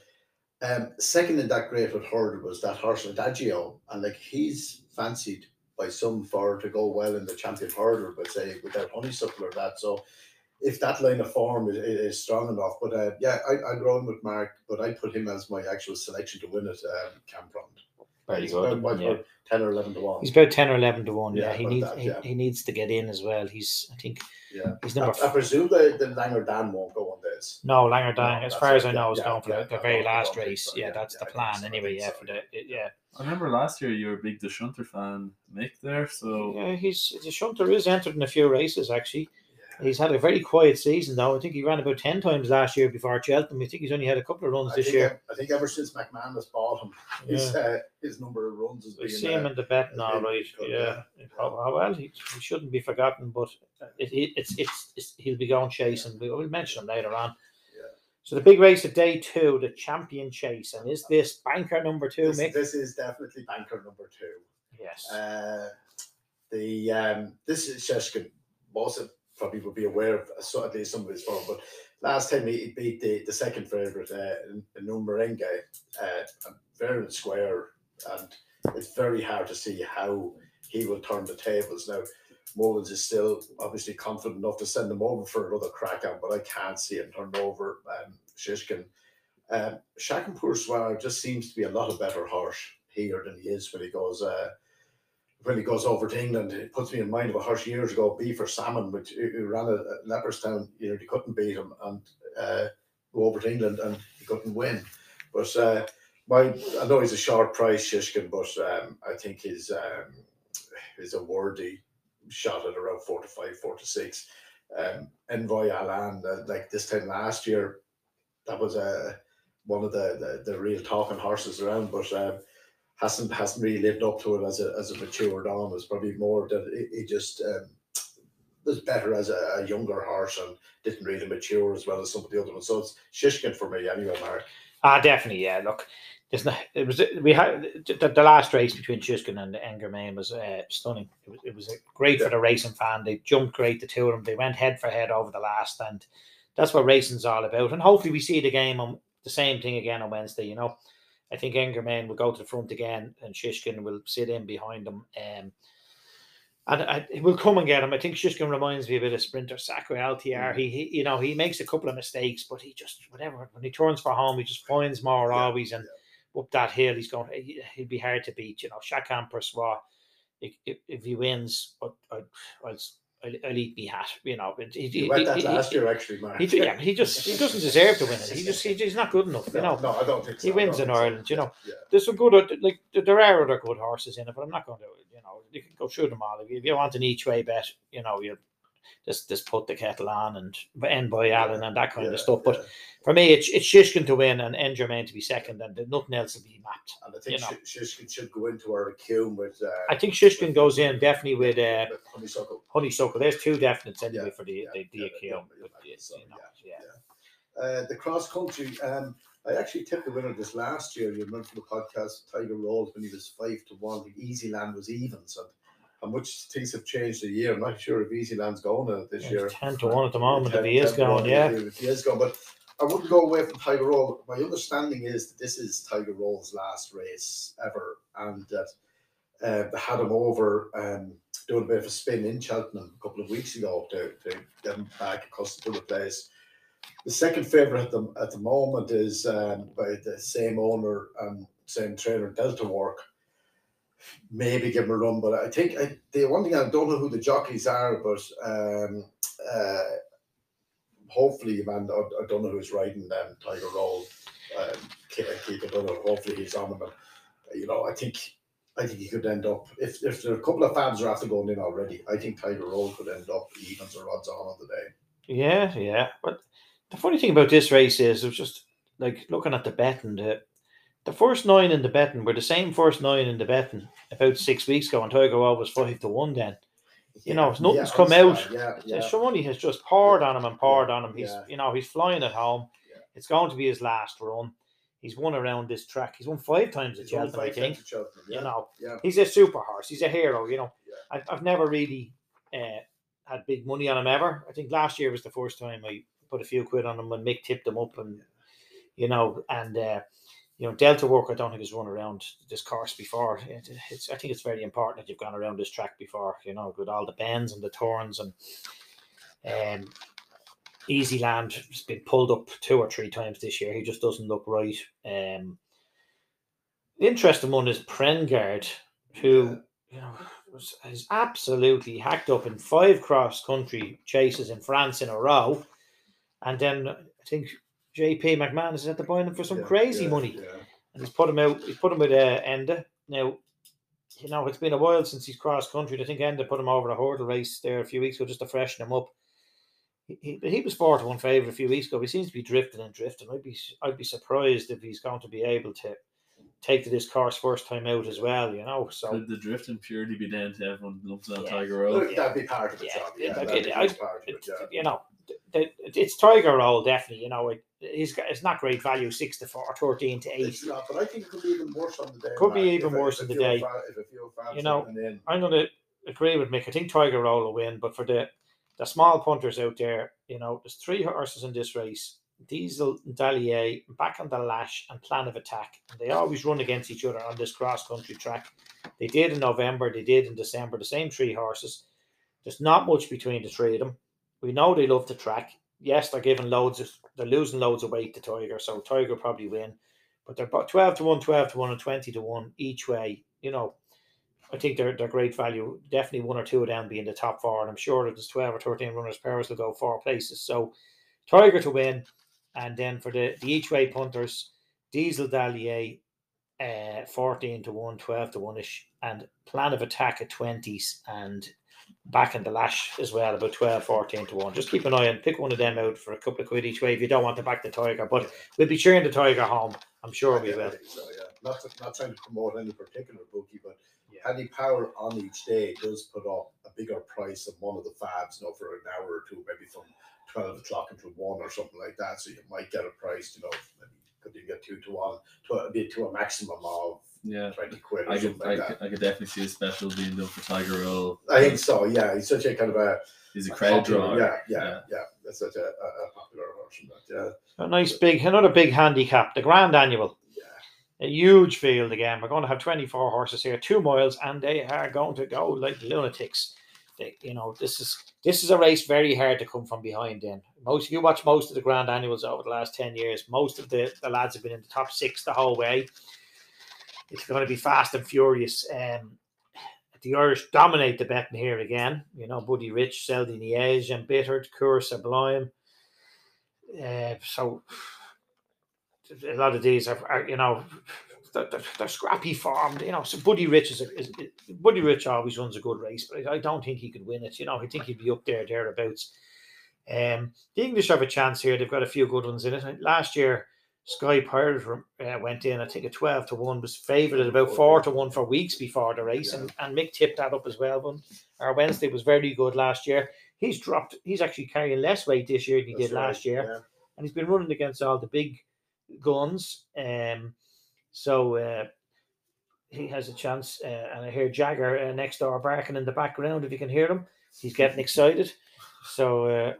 um, second in that Greatwood Hurdle was that horse Adagio, and like he's fancied by some for to go well in the Champion Hurdle, but say without Honeysuckle or that. So if that line of form is, is strong enough, but uh, yeah, I, going with Mark, but I put him as my actual selection to win it, um, Camprond. Very good. About, yeah. ten or eleven to one. He's about ten or eleven to one. Yeah, Yeah, he needs that, he, yeah. he needs to get in as well. He's I think Yeah. he's number. I presume the, the Langer Dan won't go on this. no, Langer Dan, No, as that's far as I know, yeah, is yeah, going for yeah, the, the very last don't race. so, Yeah, yeah, that's yeah, the plan anyway. think Yeah, for the yeah. I remember last year you were a big The Shunter fan, Mick, there. So Yeah, he's the Shunter is entered in a few races actually. He's had a very quiet season though. I think he ran about ten times last year before Cheltenham. I think he's only had a couple of runs I this year. I think ever since McManus bought him, his uh, his number of runs has been. see him uh, in the has all been right. good, Yeah. Oh, oh, well, he, he shouldn't be forgotten, but it, it, it's, it's it's he'll be going chasing. We- We'll mention him later on. Yeah. So the big race of day two, the champion chase, and is this banker number two, this, Mick? this is definitely banker number two. Yes. Uh, the um, this is Shishkin. Most of probably would be aware of so at least some of his form, but last time he beat the, the second favourite, uh, Energumene, uh, fair and square, and it's very hard to see how he will turn the tables now. Mullins is still obviously confident enough to send him over for another crack out, but I can't see him turn over um, Shishkin. Um, Chacun Pour Soi just seems to be a lot of better horse here than he is when he goes uh, when he goes over to England. It puts me in mind of a horse years ago, Beef or Salmon, which who ran at Leopardstown. You know, they couldn't beat him and uh, go over to England and he couldn't win. But uh, my I know he's a short price, Shishkin, but um, I think his um, a worthy shot at around four to five, four to six. Um, Envoi Allen, uh, like this time last year, that was uh, one of the, the, the real talking horses around, but um, hasn't hasn't really lived up to it as a as a mature dom. It's probably more that he, just um, was better as a, a younger horse and didn't really mature as well as some of the other ones. So it's Shishkin for me anyway, Mark. Ah, definitely. Yeah. Look, there's no, it was we had the, the last race between Shishkin and Energumene was uh, stunning. It was it was great for the racing fan. They jumped great, the two of them. They went head for head over the last, and that's what racing's all about. And hopefully, we see the game on the same thing again on Wednesday. You know, I think Energumene will go to the front again, and Shishkin will sit in behind them. Um, and I, he will come and get him. I think Shishkin reminds me a bit of Sprinter Sacre LTR. He, he, you know, he makes a couple of mistakes, but he just whatever when he turns for home, he just finds more Yeah, always. And up that hill, he's going. He, he'll be hard to beat. You know, Chacun Pour Soi, if, if, if he wins, I, I, I'll, I'll, eat me hat. You know, he, He went that he- last he- year actually, Mark. he, yeah, he just he doesn't deserve to win it. He just he, he's not good enough. You no, know, no, I don't think so. he wins in think so. Ireland, you know. Yeah, there's some good, uh, like there- are other good horses in it, but I'm not going to, you know, you can go through them all. If you, if you want an each way bet, you know, you just just put the kettle on and Envoi Allen and that kind yeah, of stuff. But yeah. for me, it's it's Shishkin to win and Energumene to be second, and nothing else will be mapped. and I think you know. Shishkin should go into our queue with. Uh, I think Shishkin goes in definitely with uh, with Honeysuckle. Honeysuckle. There's two definites anyway Yeah, for the the, the yeah, yeah, But, yeah, you know, yeah. Uh, the cross country. Um, I actually tipped the winner this last year. You remember from the podcast, Tiger Rolls when he was five to one. The Easysland was even, and how much things have changed a year. I'm not sure if Easysland's going in it this It's year. ten to one at the moment. If he is ten going, yeah. If he is going, but I wouldn't go away from Tiger Roll. My understanding is that this is Tiger Roll's last race ever, and that uh, they had him over um, doing a bit of a spin in Cheltenham a couple of weeks ago to, to get him back across to the place. The second favourite at the at the moment is um, by the same owner and same trainer, Delta Work. Maybe give him a run, but I think I, the one thing I don't know who the jockeys are, but um, uh, hopefully, man, I, I don't know who's riding them. Tiger Roll, um, keep, it on. Hopefully, he's on them. But, you know, I think I think he could end up if if there are a couple of fabs are after going in already. I think Tiger Roll could end up evens or odds on on the day. Yeah, yeah. But the funny thing about this race is, it was just like looking at the betting. The, the first nine in the betting were the same first nine in the betting about six weeks ago, and Tiger was five to one then. You know, nothing's come out. Yeah, Yeah. yeah. Some money has just poured on him and poured on him. He's Yeah. you know he's flying at home. Yeah. It's going to be his last run. He's won around this track. He's won five times at Cheltenham, I think. at You know, Yeah. he's a super horse. He's a hero. You know, Yeah. I've, I've never really uh, had big money on him ever. I think last year was the first time I put a few quid on him when Mick tipped him up, and you know, and uh, you know, Delta work. I don't think has run around this course before. It, it's I think it's very important that you've gone around this track before. You know, with all the bends and the turns and um. Easysland has been pulled up two or three times this year. He just doesn't look right. Um, the interesting one is Prengard, who you know was, is absolutely hacked up in five cross country chases in France in a row, and then I think JP McManus is at the point for some Yeah, crazy yeah, money, Yeah. and he's put him out. He's put him with uh, Enda now. You know, it's been a while since he's cross country. I think Enda put him over a hurdle race there a few weeks ago just to freshen him up. He, he, but he was four to one favourite a few weeks ago. He seems to be drifting and drifting. I'd be I'd be surprised if he's going to be able to take to this course first time out as well. You know, so Could the drifting purely be down to everyone lumps on Yeah. Tiger Roll? Look, that'd be part of it, Yeah, John. it- Yeah, it- that'd be I- a part of it, it- you know, th- th- it's Tiger Roll definitely. You know, it, he's got it's not great value six to four, or 13 to eight. It's not, but I think it could be even worse on the day. Could be even worse on the day. fa- If a few fans You know. I'm going to agree with Mick. I think Tiger Roll will win, but for the the small punters out there, you know, there's three horses in this race: Diesel, D'Allier, Back on the Lash, and Plan of Attack. And they always run against each other on this cross country track. They did in November, they did in December. The same three horses. There's not much between the three of them. We know they love the track. Yes, they're giving loads of, they're losing loads of weight to Tiger, so Tiger probably win. But they're about 12 to 1, 12 to 1, and 20 to 1 each way. You know, I think they're they're great value. Definitely one or two of them being the top four, and I'm sure that there's twelve or thirteen runners pairs will go four places. So Tiger to win, and then for the, the each way punters, Diesel D'Allier, uh, 14 to 1, 12 to 1 ish, and plan of attack at 20s, and back in the lash as well, about 12, 14 to 1. Just keep an eye on, pick one of them out for a couple of quid each way if you don't want to back the Tiger. But we'll be cheering the Tiger home. I'm sure we will. So, yeah. Not, to- not trying to promote any particular bookie, but Yeah. Paddy Power on each day does put up a bigger price than one of the fabs, you know, for an hour or two, maybe from 12 o'clock until 1 or something like that. So you might get a price, you know, maybe could you get two to one to a, be to a maximum of Yeah. 20 quid or I could, something I, like could, that. I could definitely see a special being done for Tiger Roll. I think so, yeah. He's such a kind of a, He's a a crowd popular- drawer. Yeah, yeah, yeah, That's such a, a, a popular horse. and That, yeah, A nice big, another big handicap, the Grand Annual. yeah. a huge field again. We're going to have 24 horses here, two miles, and they are going to go like lunatics. They, you know, this is this is a race very hard to come from behind. In most, if you watch most of the Grand Annuals over the last 10 years, most of the, the lads have been in the top six the whole way. It's going to be fast and furious. Um, the Irish dominate the betting here again. You know, Buddy Rich, Seldy Niege, Embittered, Coeur Sublime. Uh, so a lot of these are, are you know, they're, they're, they're scrappy formed. You know, so Buddy Rich is, a, is Buddy Rich always runs a good race, but I don't think he could win it. You know, I think he'd be up there thereabouts. Um, the English have a chance here. They've got a few good ones in it. Last year, Sky Pirate uh, went in. I think a twelve to one was favoured at about four to one for weeks before the race, and, and Mick tipped that up as well. But our Wednesday was very good last year. He's dropped. He's actually carrying less weight this year than he That's did right, last year yeah. and he's been running against all the big guns. Um, so uh, he has a chance. Uh, and I hear Jagger uh, next door barking in the background. If you can hear him, he's getting excited. So uh,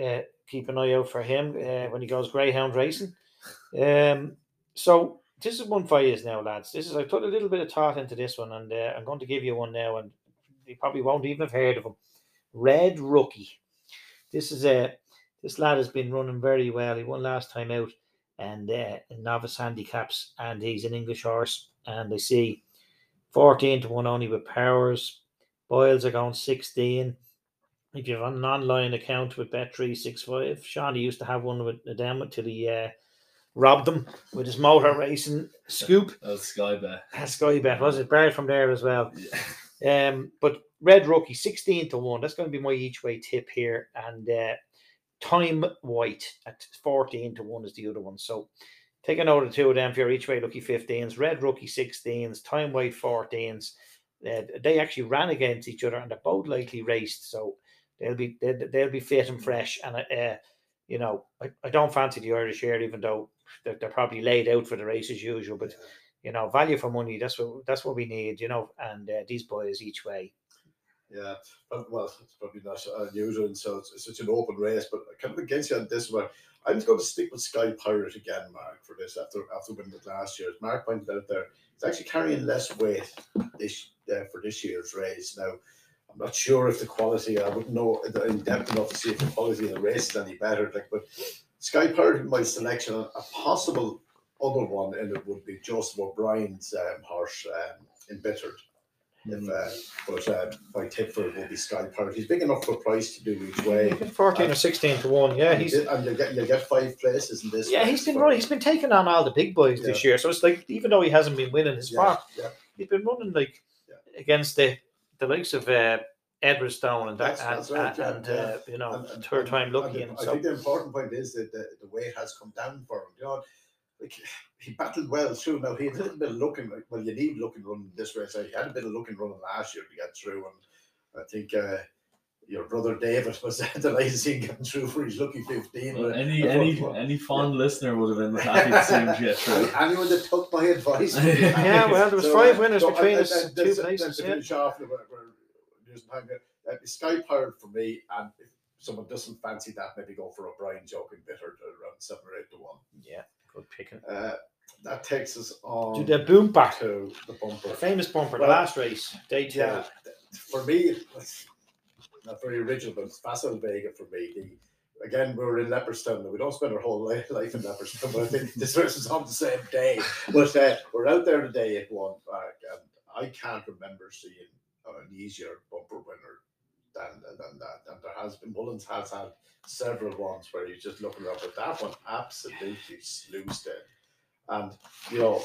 uh, keep an eye out for him uh, when he goes greyhound racing. Um, so this is one for you now, lads. This is I put a little bit of thought into this one, and uh, I'm going to give you one now. And you probably won't even have heard of him. Red Rookie. This is a this lad has been running very well. He won last time out and uh, novice handicaps, and he's an English horse. And I see 14 to 1 only with powers. Boyles are going 16. If you have an online account with Bet365, Shawnee used to have one with them until he uh, robbed them with his motor racing scoop. That was Sky Bet. Sky Bet, was it? Barred from there as well. Yeah. Um, but Red Rookie, 16 to 1. That's going to be my each way tip here. And uh, Time White at 14 to 1 is the other one. So take a note of two of them for your each way lucky 15s. Red Rookie 16s, Time White 14s. Uh, they actually ran against each other and they're both likely raced. So they'll be they'll, they'll be fit and fresh. And uh, you know, I, I don't fancy the Irish here, even though they're, they're probably laid out for the race as usual. But you know, value for money. That's what that's what we need. You know, and uh, these boys each way. Yeah, but, well, it's probably not unusual, and so it's, it's such an open race. But kind of against you on this one, I'm going to stick with Sky Pirate again, Mark, for this after after winning it last year. As Mark pointed out there, it's actually carrying less weight this uh, for this year's race. Now, I'm not sure if the quality. I wouldn't know in depth enough to see if the quality of the race is any better. Like, but Sky Pirate in my selection, a possible other one, and it would be Joseph O'Brien's um, horse, um, Embittered. If, uh, but uh, my tip for it will be Sky Pirate. He's big enough for price to do each way. 14 or 16 to 1. Yeah, he's and you get you get five places in this. yeah, he's been running. He's been taking on all the big boys this year. So it's like even though he hasn't been winning his Yeah, farm, yeah. he's been running like Yeah. against the the likes of uh, Edwardstone and that, That's- that's and, yeah, and yeah. uh, you know, And- and- third and- time and lucky. the- And I so think the important point is that the, the weight has come down for him. You know, like he battled well through. Now he had a little bit of looking. like, Well, you need looking run in this race. He had a bit of looking running last year to get through, and I think. Uh, your brother David was delighted to see him getting through for his lucky 15. Well, any the any first one- any fond listener would have been happy to see him get through. Anyone that took my advice. Yeah, well, there was So, five uh, winners so, between uh, us, uh, two this- places, to yeah. Finish off, we're, we're using time. Uh, Sky Pirate for me, and if someone doesn't fancy that, maybe go for O'Brien joking bitter to around seven or eight to one. yeah, good picking. Uh, that takes us on Do the boom back, to the bumper. the famous bumper, Well, the last race, day two. Yeah, for me, it's not very original, but it's Facile Vega for me. The, again, we were in Leopardstown. Now, We don't spend our whole life, life in Leopardstown, but I think this race is on the same day. But uh, we're out there today at one park, and I can't remember seeing Uh, an easier bumper winner than, than that. And there has been, Mullins has had several ones where he's just looking up, but that one absolutely sluiced it. And, you know,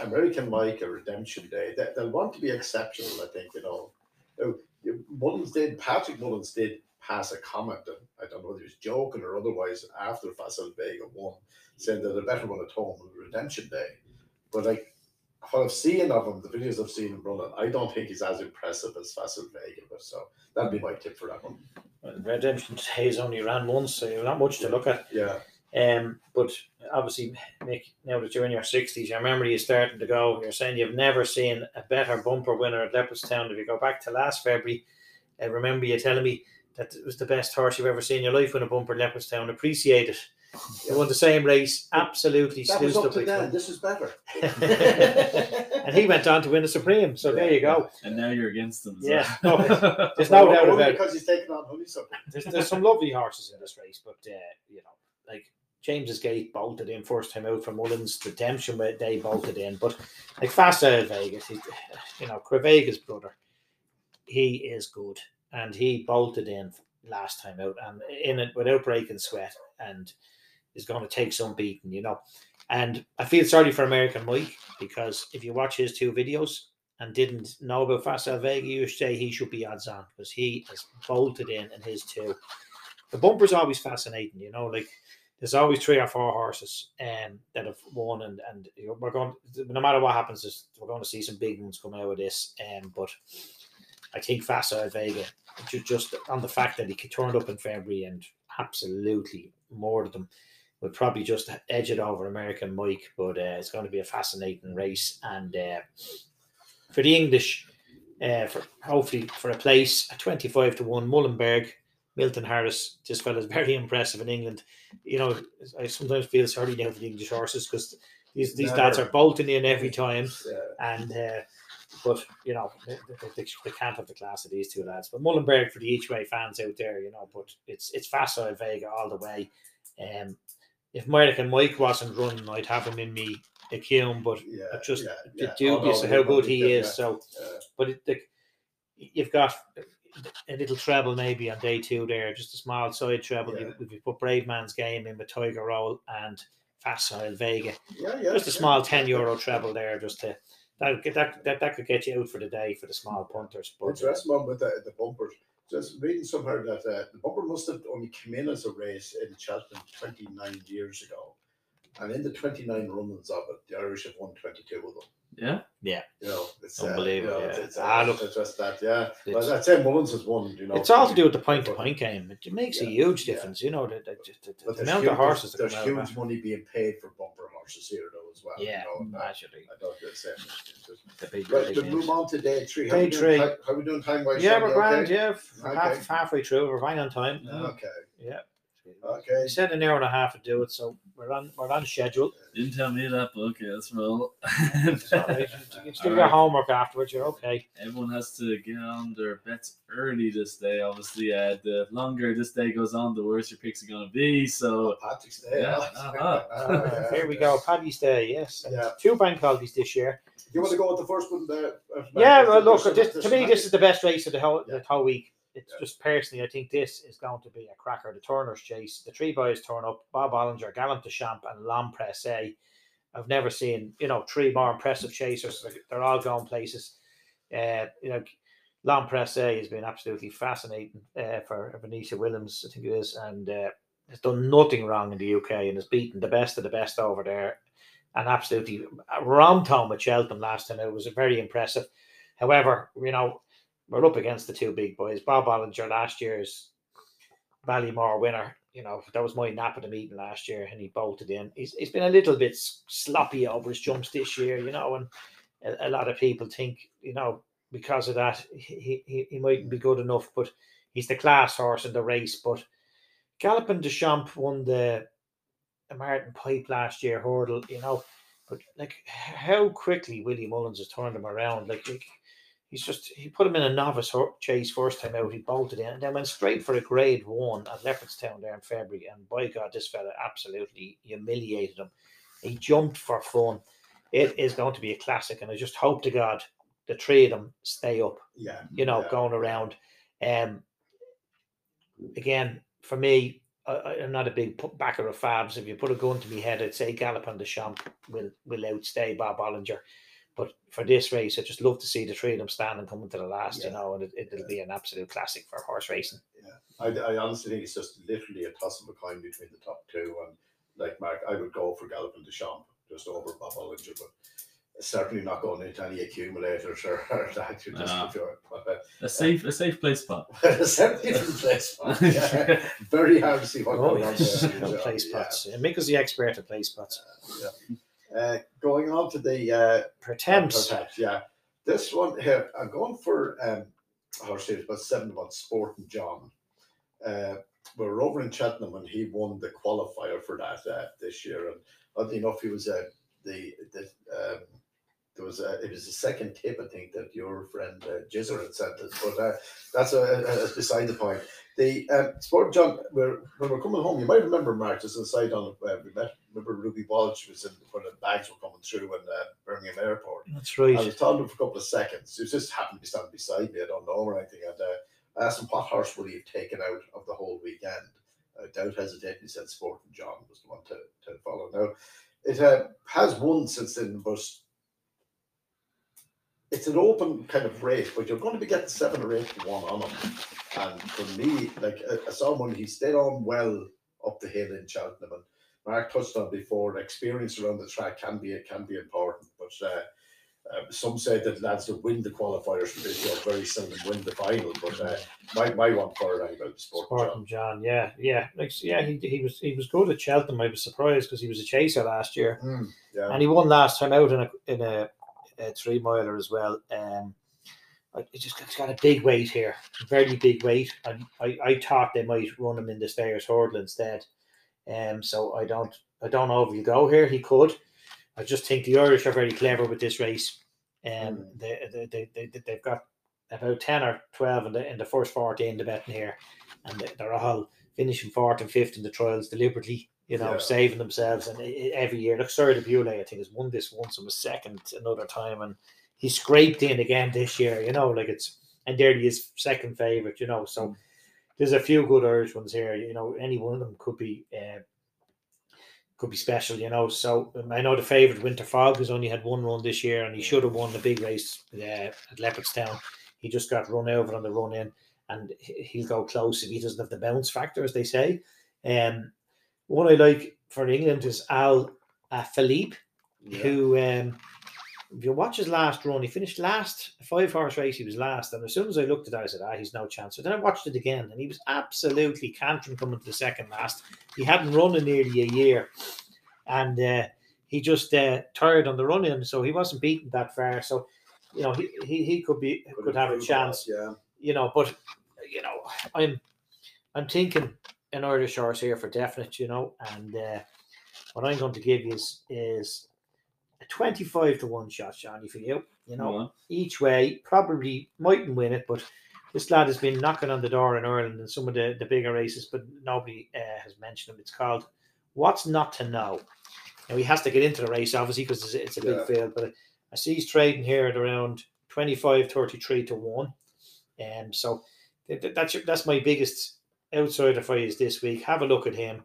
American Mike, a redemption day, they, they'll want to be exceptional, I think, you know. Mullins did, Patrick Mullins did pass a comment, and I don't know whether he was joking or otherwise, after Facile Vega won, saying that a better one at home on Redemption Day. But like, what I've seen of him, the videos I've seen him running, I don't think he's as impressive as Facile Vega. But so that'd be my tip for that one. Well, Redemption Days only ran once, so not much to look at. Yeah, Um, but obviously, Mick, now that you're in your sixties, your memory is starting to go. You're saying you've never seen a better bumper winner at Leopardstown. If you go back to last February, I remember you telling me that it was the best horse you've ever seen in your life win a bumper at Leopardstown. Appreciate it. You won the same race, absolutely that was up up to then. This is better. and he went on to win the Supreme. So there you go. And now you're against them. so- Yeah, no, There's no Well, doubt about it. because he's taking on honeysuckle. There's, there's some lovely horses in this race, but uh, you know, like James's Gate bolted in first time out for Mullins. Redemption Day bolted in, but like Fast Out of Vegas, he, you know, Quevega's brother, he is good, and he bolted in last time out and in it without breaking sweat, and is going to take some beating, you know. And I feel sorry for American Mike because if you watch his two videos and didn't know about Facile Vega, you say he should be odds on because he has bolted in in his two. The bumper's always fascinating, you know, like there's always three or four horses um, that have won, and and you know, we're going no matter what happens, we're going to see some big ones come out of this. Um, but I think Facile Vega, ju- just on the fact that he could turned up in February and absolutely murdered them, would probably just edge it over American Mike. But uh, it's going to be a fascinating race, and uh, for the English, uh, for hopefully for a place a twenty five to one, Mullenberg, Milton Harris. This fella's very impressive in England. You know, I sometimes feel sorry now for the English horses because these these lads are bolting in every time, Yeah. and uh, but you know they, they, they, can't have the class of these two lads. But Mullenberg for the each way fans out there, you know, but it's it's Facile Vega all the way. Um, if American Mike wasn't running, I'd have him in me Acume, but Yeah, I just yeah, yeah. dubious Oh, of how good he is. So, but it, the, you've got a little treble maybe on day two there, just a small side treble. Yeah. If you put Bravemansgame in with Tiger Roll and Facile Vega, yeah, yeah, just a small ten euro treble there, just to that that that, that could get you out for the day for the small punters. But Interesting one with the, the bumpers. Just reading somewhere that uh, the bumper must have only come in as a race in Cheltenham 29 years ago. And in the 29 runnings of it, the Irish have won 22 of them. Yeah. Yeah. You know, it's Unbelievable, Uh, you know, yeah. it's, it's, Ah, uh, look, it's just that, yeah. Well, it's- I'd say Mullins has won, you know. it's all to do with the point to point game. It makes a Yeah, huge yeah. difference, you know. The, the, the, the But amount huge, of horses there's, come there's huge that. money being paid for bumper horses here, though, as well. Yeah, you know, and, uh, naturally. I don't get say The big, Right, big we move on to day three. How Day we doing three. ti- How we doing time wise? Yeah, we're grand. Yeah, Okay. half, halfway through. We're fine on time. Okay. Yeah. Okay. We said an hour and a half to do it, so we're on we're on schedule. Didn't tell me that, but okay, let's roll. It's all right. You can still All your right. homework afterwards. You're okay. Everyone has to get on their bets early this day. Obviously, uh, the longer this day goes on, the worse your picks are going to be. So, Patrick's Day. Yeah, uh-huh. Uh, here we go. Paddy's Day. Yes. Yeah. Two bank holidays this year. You want to go with the first one? there? Uh, Yeah. Well, look. This, to me, this is the best race of the whole Yeah. the whole week. It's Yeah. just personally, I think this is going to be a cracker. The Turners chase, the three boys turn up. Bob Olinger, Galopin Des Champs, and L'Homme Presse. I've never seen you know three more impressive chasers. They're, all going places. Uh, you know, L'Homme Presse has been absolutely fascinating uh, for Venetia Williams, I think it is, and uh, has done nothing wrong in the UK and has beaten the best of the best over there. And absolutely romped home at Cheltenham last time. It was very impressive. However, you know, we're up against the two big boys. Bob Olinger, last year's Ballymore winner, you know, that was my nap at the meeting last year, and he bolted in. He's, he's been a little bit sloppy over his jumps this year, you know, and a, a lot of people think, you know, because of that, he, he, he mightn't be good enough, but he's the class horse in the race. But Galopin Des Champs won the, the Martin Pipe last year hurdle, you know, but like how quickly Willie Mullins has turned him around. Like, like he's just he put him in a novice chase first time out. He bolted in and then went straight for a grade one at Leopardstown there in February. And by God, this fella absolutely humiliated him. He jumped for fun. It is going to be a classic, and I just hope to God the three of them stay up. Yeah. You know, yeah. going around. Um, again, for me, I, I'm not a big backer of Fabs. If you put a gun to my head, I'd say Galopin Des Champs will will outstay Bob Olinger. But for this race, I just love to see the three of them standing coming to the last, you know, and it, it'll be an absolute classic for horse racing. Yeah, I, I honestly think it's just literally a toss of a coin between the top two. And like Mark, I would go for Galopin Des Champs just over Bob Olinger, but certainly not going into any accumulators or, or that. You just enjoy it. But, a safe, a safe play spot. uh, certainly from place. Yeah. Very hard to see what Oh, going on yes, there. no Yeah, play spots. And Mick is the expert at play spots. yeah. Uh, going on to the uh, Pertemps. Protect, yeah. This one here, I'm going for um horse it's about seven Sporting John. Uh we were over in Cheltenham and he won the qualifier for that uh, this year. And oddly enough, he was uh, the the um, there was a it was the second tip I think that your friend uh, Jizzer had sent us, but uh, that's beside the point. The um, Sporting John, we're, when we're coming home, you might remember Mark just aside on uh, we met. Remember Ruby Walsh was in when the bags were coming through in uh, Birmingham Airport. That's right. I was talking to him for a couple of seconds. He just happened to be standing beside me. I don't know or anything. And uh, I asked him what horse would he have taken out of the whole weekend. Uh, Doubt hesitating. He said Sporting John was the one to, to follow. Now, it uh, has won since then, but it's an open kind of race, but you're going to be getting seven or eight to one on him. And for me, like I, saw one, he stayed on well up the hill in Cheltenham. And Mark touched on before, experience around the track can be can be important, but. Uh, uh, some say that lads that win the qualifiers for this year very seldom win the final, but uh, my, my one for it about the sport. Sport John. John, yeah, yeah, like, yeah. He, he was he was good at Cheltenham. I was surprised because he was a chaser last year, Mm, yeah, and he won last time out in a in a, a three miler as well. Um, it just it's got a big weight here, very big weight, and I, I thought they might run him in the Stayers hurdle instead. Um, so I don't I don't know if he'll go here. He could. I just think the Irish are very clever with this race. Um, Mm. they, they, they, they, they- they've got about 10 or 12 in the, in the first 14 the betting here, and they're all finishing fourth and fifth in the trials deliberately, you know, Yeah. saving themselves. And every year, look, de Bewley, I think, has won this once and was second another time, and he scraped in again this year, you know, like it's, and there he is, second favourite, you know, so there's a few good Irish ones here, you know, any one of them could be. Uh, could be special, you know. So um, I know the favourite Winter Fog has only had one run this year, and he should have won the big race uh, at Leopardstown. He just got run over on the run in, and he- he'll go close if he doesn't have the bounce factor, as they say. Um, one I like for England is Al uh, Philippe, Yeah. who, um, if you watch his last run, he finished last, five horse race, he was last. And as soon as I looked at that, I said, ah, he's no chance. So then I watched it again, and he was absolutely cantering coming to the second last. He hadn't run in nearly a year, and uh, he just uh, tired on the run in, so he wasn't beaten that far. So, you know, he, he, he could be could have a chance that, Yeah. you know, but you know, I'm I'm thinking an Irish horse here for definite, you know, and uh, what I'm going to give you is is a 25 to 1 shot, Johnny, for you. You know, each way, probably mightn't win it, but this lad has been knocking on the door in Ireland in some of the, the bigger races, but nobody uh, has mentioned him. It's called What's Not to Know. Now, he has to get into the race, obviously, because it's, it's a big Yeah. field, but I see he's trading here at around 25, 33 to 1. And so th- th- that's, your- that's my biggest outsider for you this week. Have a look at him.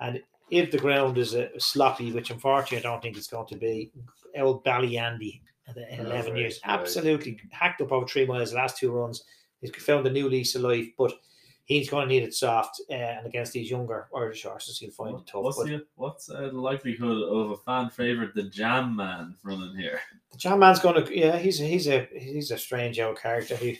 And if the ground is uh, sloppy, which unfortunately I don't think it's going to be, old Ballyandy in Oh, 11 right, years, right. absolutely hacked up over three miles the last two runs. He's found a new lease of life, but he's going to need it soft. Uh, and against these younger Irish horses, he'll find it tough. what's But the, what's uh, the likelihood of a fan favorite, the Jam Man, running here? the Jam Man's going to, yeah, he's a, he's a he's a strange old character. He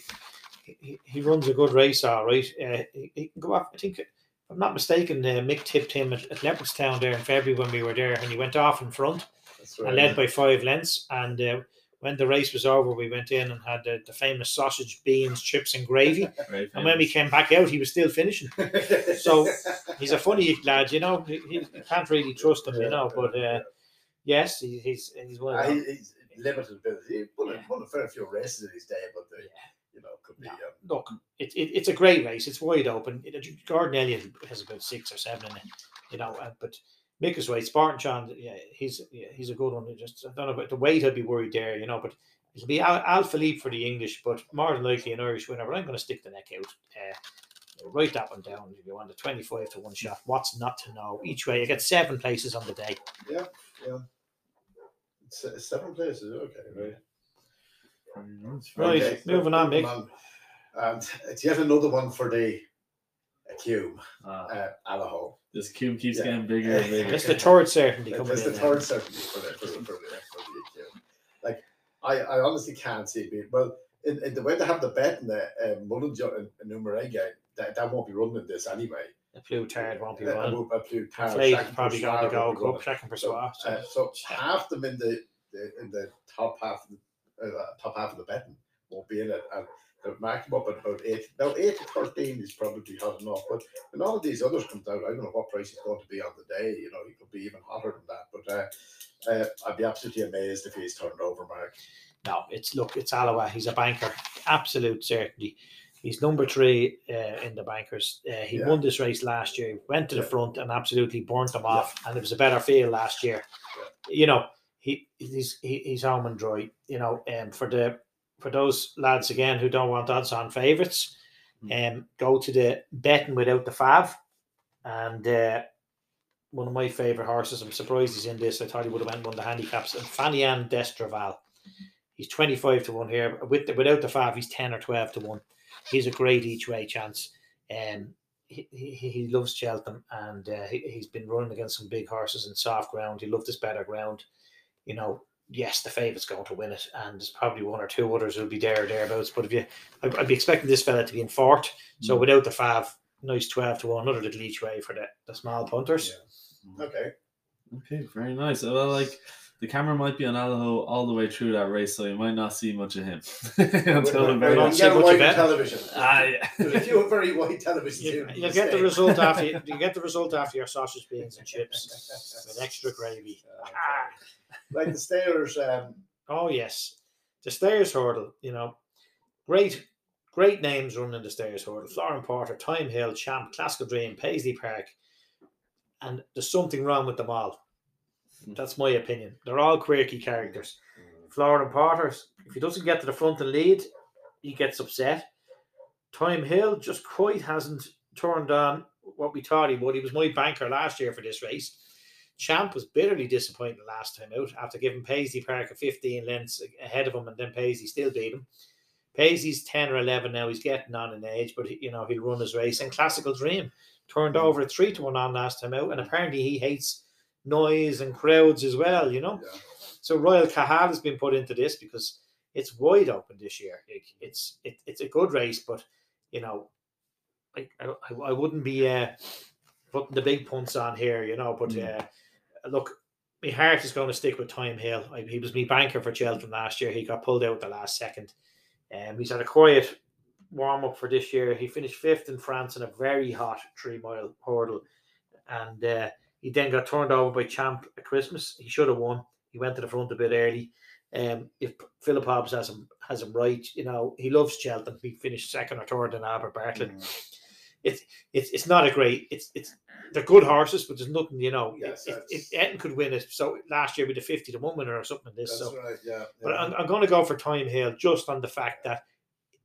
he, he runs a good race, all right. Uh, he, he can go off. I think, if I'm not mistaken, uh, Mick tipped him at, at Leopardstown there in February when we were there, and he went off in front. That's and right. led by five lengths. And uh, when the race was over, we went in and had the, the famous sausage, beans, chips, and gravy. Very And when we came back out, he was still finishing. So, He's a funny lad, you know. He, he can't really trust him, you know. But uh, yes, he, he's he's one Uh, of them. he's limited ability. He won, a- Yeah. won a fair few races in his day, but the, you know, could be. No. Um, Look, it, it, it's a great race. It's wide open. It, Gordon Elliott has about six or seven in it, you know. Uh, but Mick is right. Sporting John, yeah, he's yeah, he's a good one. Just I don't know about the weight. I'd be worried there, you know. But it'll be Al, Alaphilippe for the English, but more than likely an Irish winner. But I'm going to stick the neck out. Uh, write that one down if you want a 25 to one shot. What's not to know? Each way, you get seven places on the day. yeah, yeah. Se- Seven places, okay, right. Right, Okay, moving on, Mick. And it's yet another one for the Cume, Ah, uh, Allaho. this cube keeps Yeah. getting bigger and bigger. That's the third certainty coming That's the third certainty for the, for the, for the, for the Cume. Like, I, I honestly can't see it being, well, in, in the way they have the bet in the uh, Mullen and Numerega, that, that won't be running this anyway. The Plutard won't be Uh, running. Will- uh, Plutard, Flake Shaq probably going to Pursuar go won't be running. cup, second for So, Swat. uh, so half them in the, the in the top half of the uh, top half of the betting won't be in it, and marked them up at about eight. Now eight to thirteen is probably hot enough, but when all of these others comes out, I don't know what price he's going to be on the day. You know, he could be even hotter than that. But uh, uh, I'd be absolutely amazed if he's turned over, Mark. No, it's look, it's Allaho. He's a banker, absolute certainty. He's number three uh, in the bankers. Uh, he Yeah. won this race last year. Went to the Yeah. front and absolutely burnt them off. And it was a better field last year. You know, he he's he, he's home and dry. You know, um, for the for those lads again who don't want odds on favourites, um, go to the betting without the fav, and uh, one of my favourite horses. I'm surprised he's in this. I thought he would have went one of the handicaps. And Fanion D'Estruval. He's 25 to 1 here. With the, without the five, he's 10 or 12 to 1. He's a great each way chance. Um, he, he, he loves Cheltenham and uh, he, he's been running against some big horses in soft ground. He loved this better ground. You know, yes, the favourite's going to win it, and there's probably one or two others who'll be there or thereabouts. But if you, I- I'd be expecting this fella to be in fourth. So Mm. without the five, nice 12 to 1, another little each way for the, the small punters. Okay. Okay, very nice. Well, like the camera might be on Allaho all the way through that race, so you might not see much of him until the We very don't don't see much of white television. Ah, yeah. There's a few very white televisions. You, in you get the result after you, you get the result after your sausage, beans, and chips with extra gravy. Ah. like the Stayers. um, Oh yes, the Stayers hurdle, you know, great, great names running the Stayers hurdle. Flooring Porter, Thyme Hill, Champ, Classical Dream, Paisley Park, and there's something wrong with them all. Mm. That's my opinion. They're all quirky characters. Flooring Porter, if he doesn't get to the front and lead, he gets upset. Thyme Hill just quite hasn't turned on what we thought he would. He was my banker last year for this race. Champ was bitterly disappointed last time out after giving Paisley Park a 15 lengths ahead of him, and then Paisley still beat him. Paisley's 10 or 11 now. He's getting on in age, but you know he'll run his race. And Classical Dream turned over a three to one on last time out, and apparently he hates noise and crowds as well. You know, Yeah. so Royal Cahal has been put into this because it's wide open this year. It, it's it, it's a good race, but you know, I I, I wouldn't be uh, putting the big punts on here, you know. But Mm. uh, look, my heart is going to stick with Thyme Hill. I, he was my banker for Cheltenham last year. He got pulled out the last second. Um, he's had a quiet warm up for this year. He finished fifth in France in a very hot three mile hurdle, and uh, he then got turned over by Champ at Christmas. He should have won. He went to the front a bit early. Um, if Philip Hobbs has him has him right, you know he loves Cheltenham. He finished second or third in Albert Bartlett. It's it's it's not a great. It's it's they're good horses, but there's nothing you know. Yes, if, if Eton could win it, so last year with a fifty to one winner or something. This That's so, right. Yeah. but. I'm, I'm going to go for Thyme Hill just on the fact that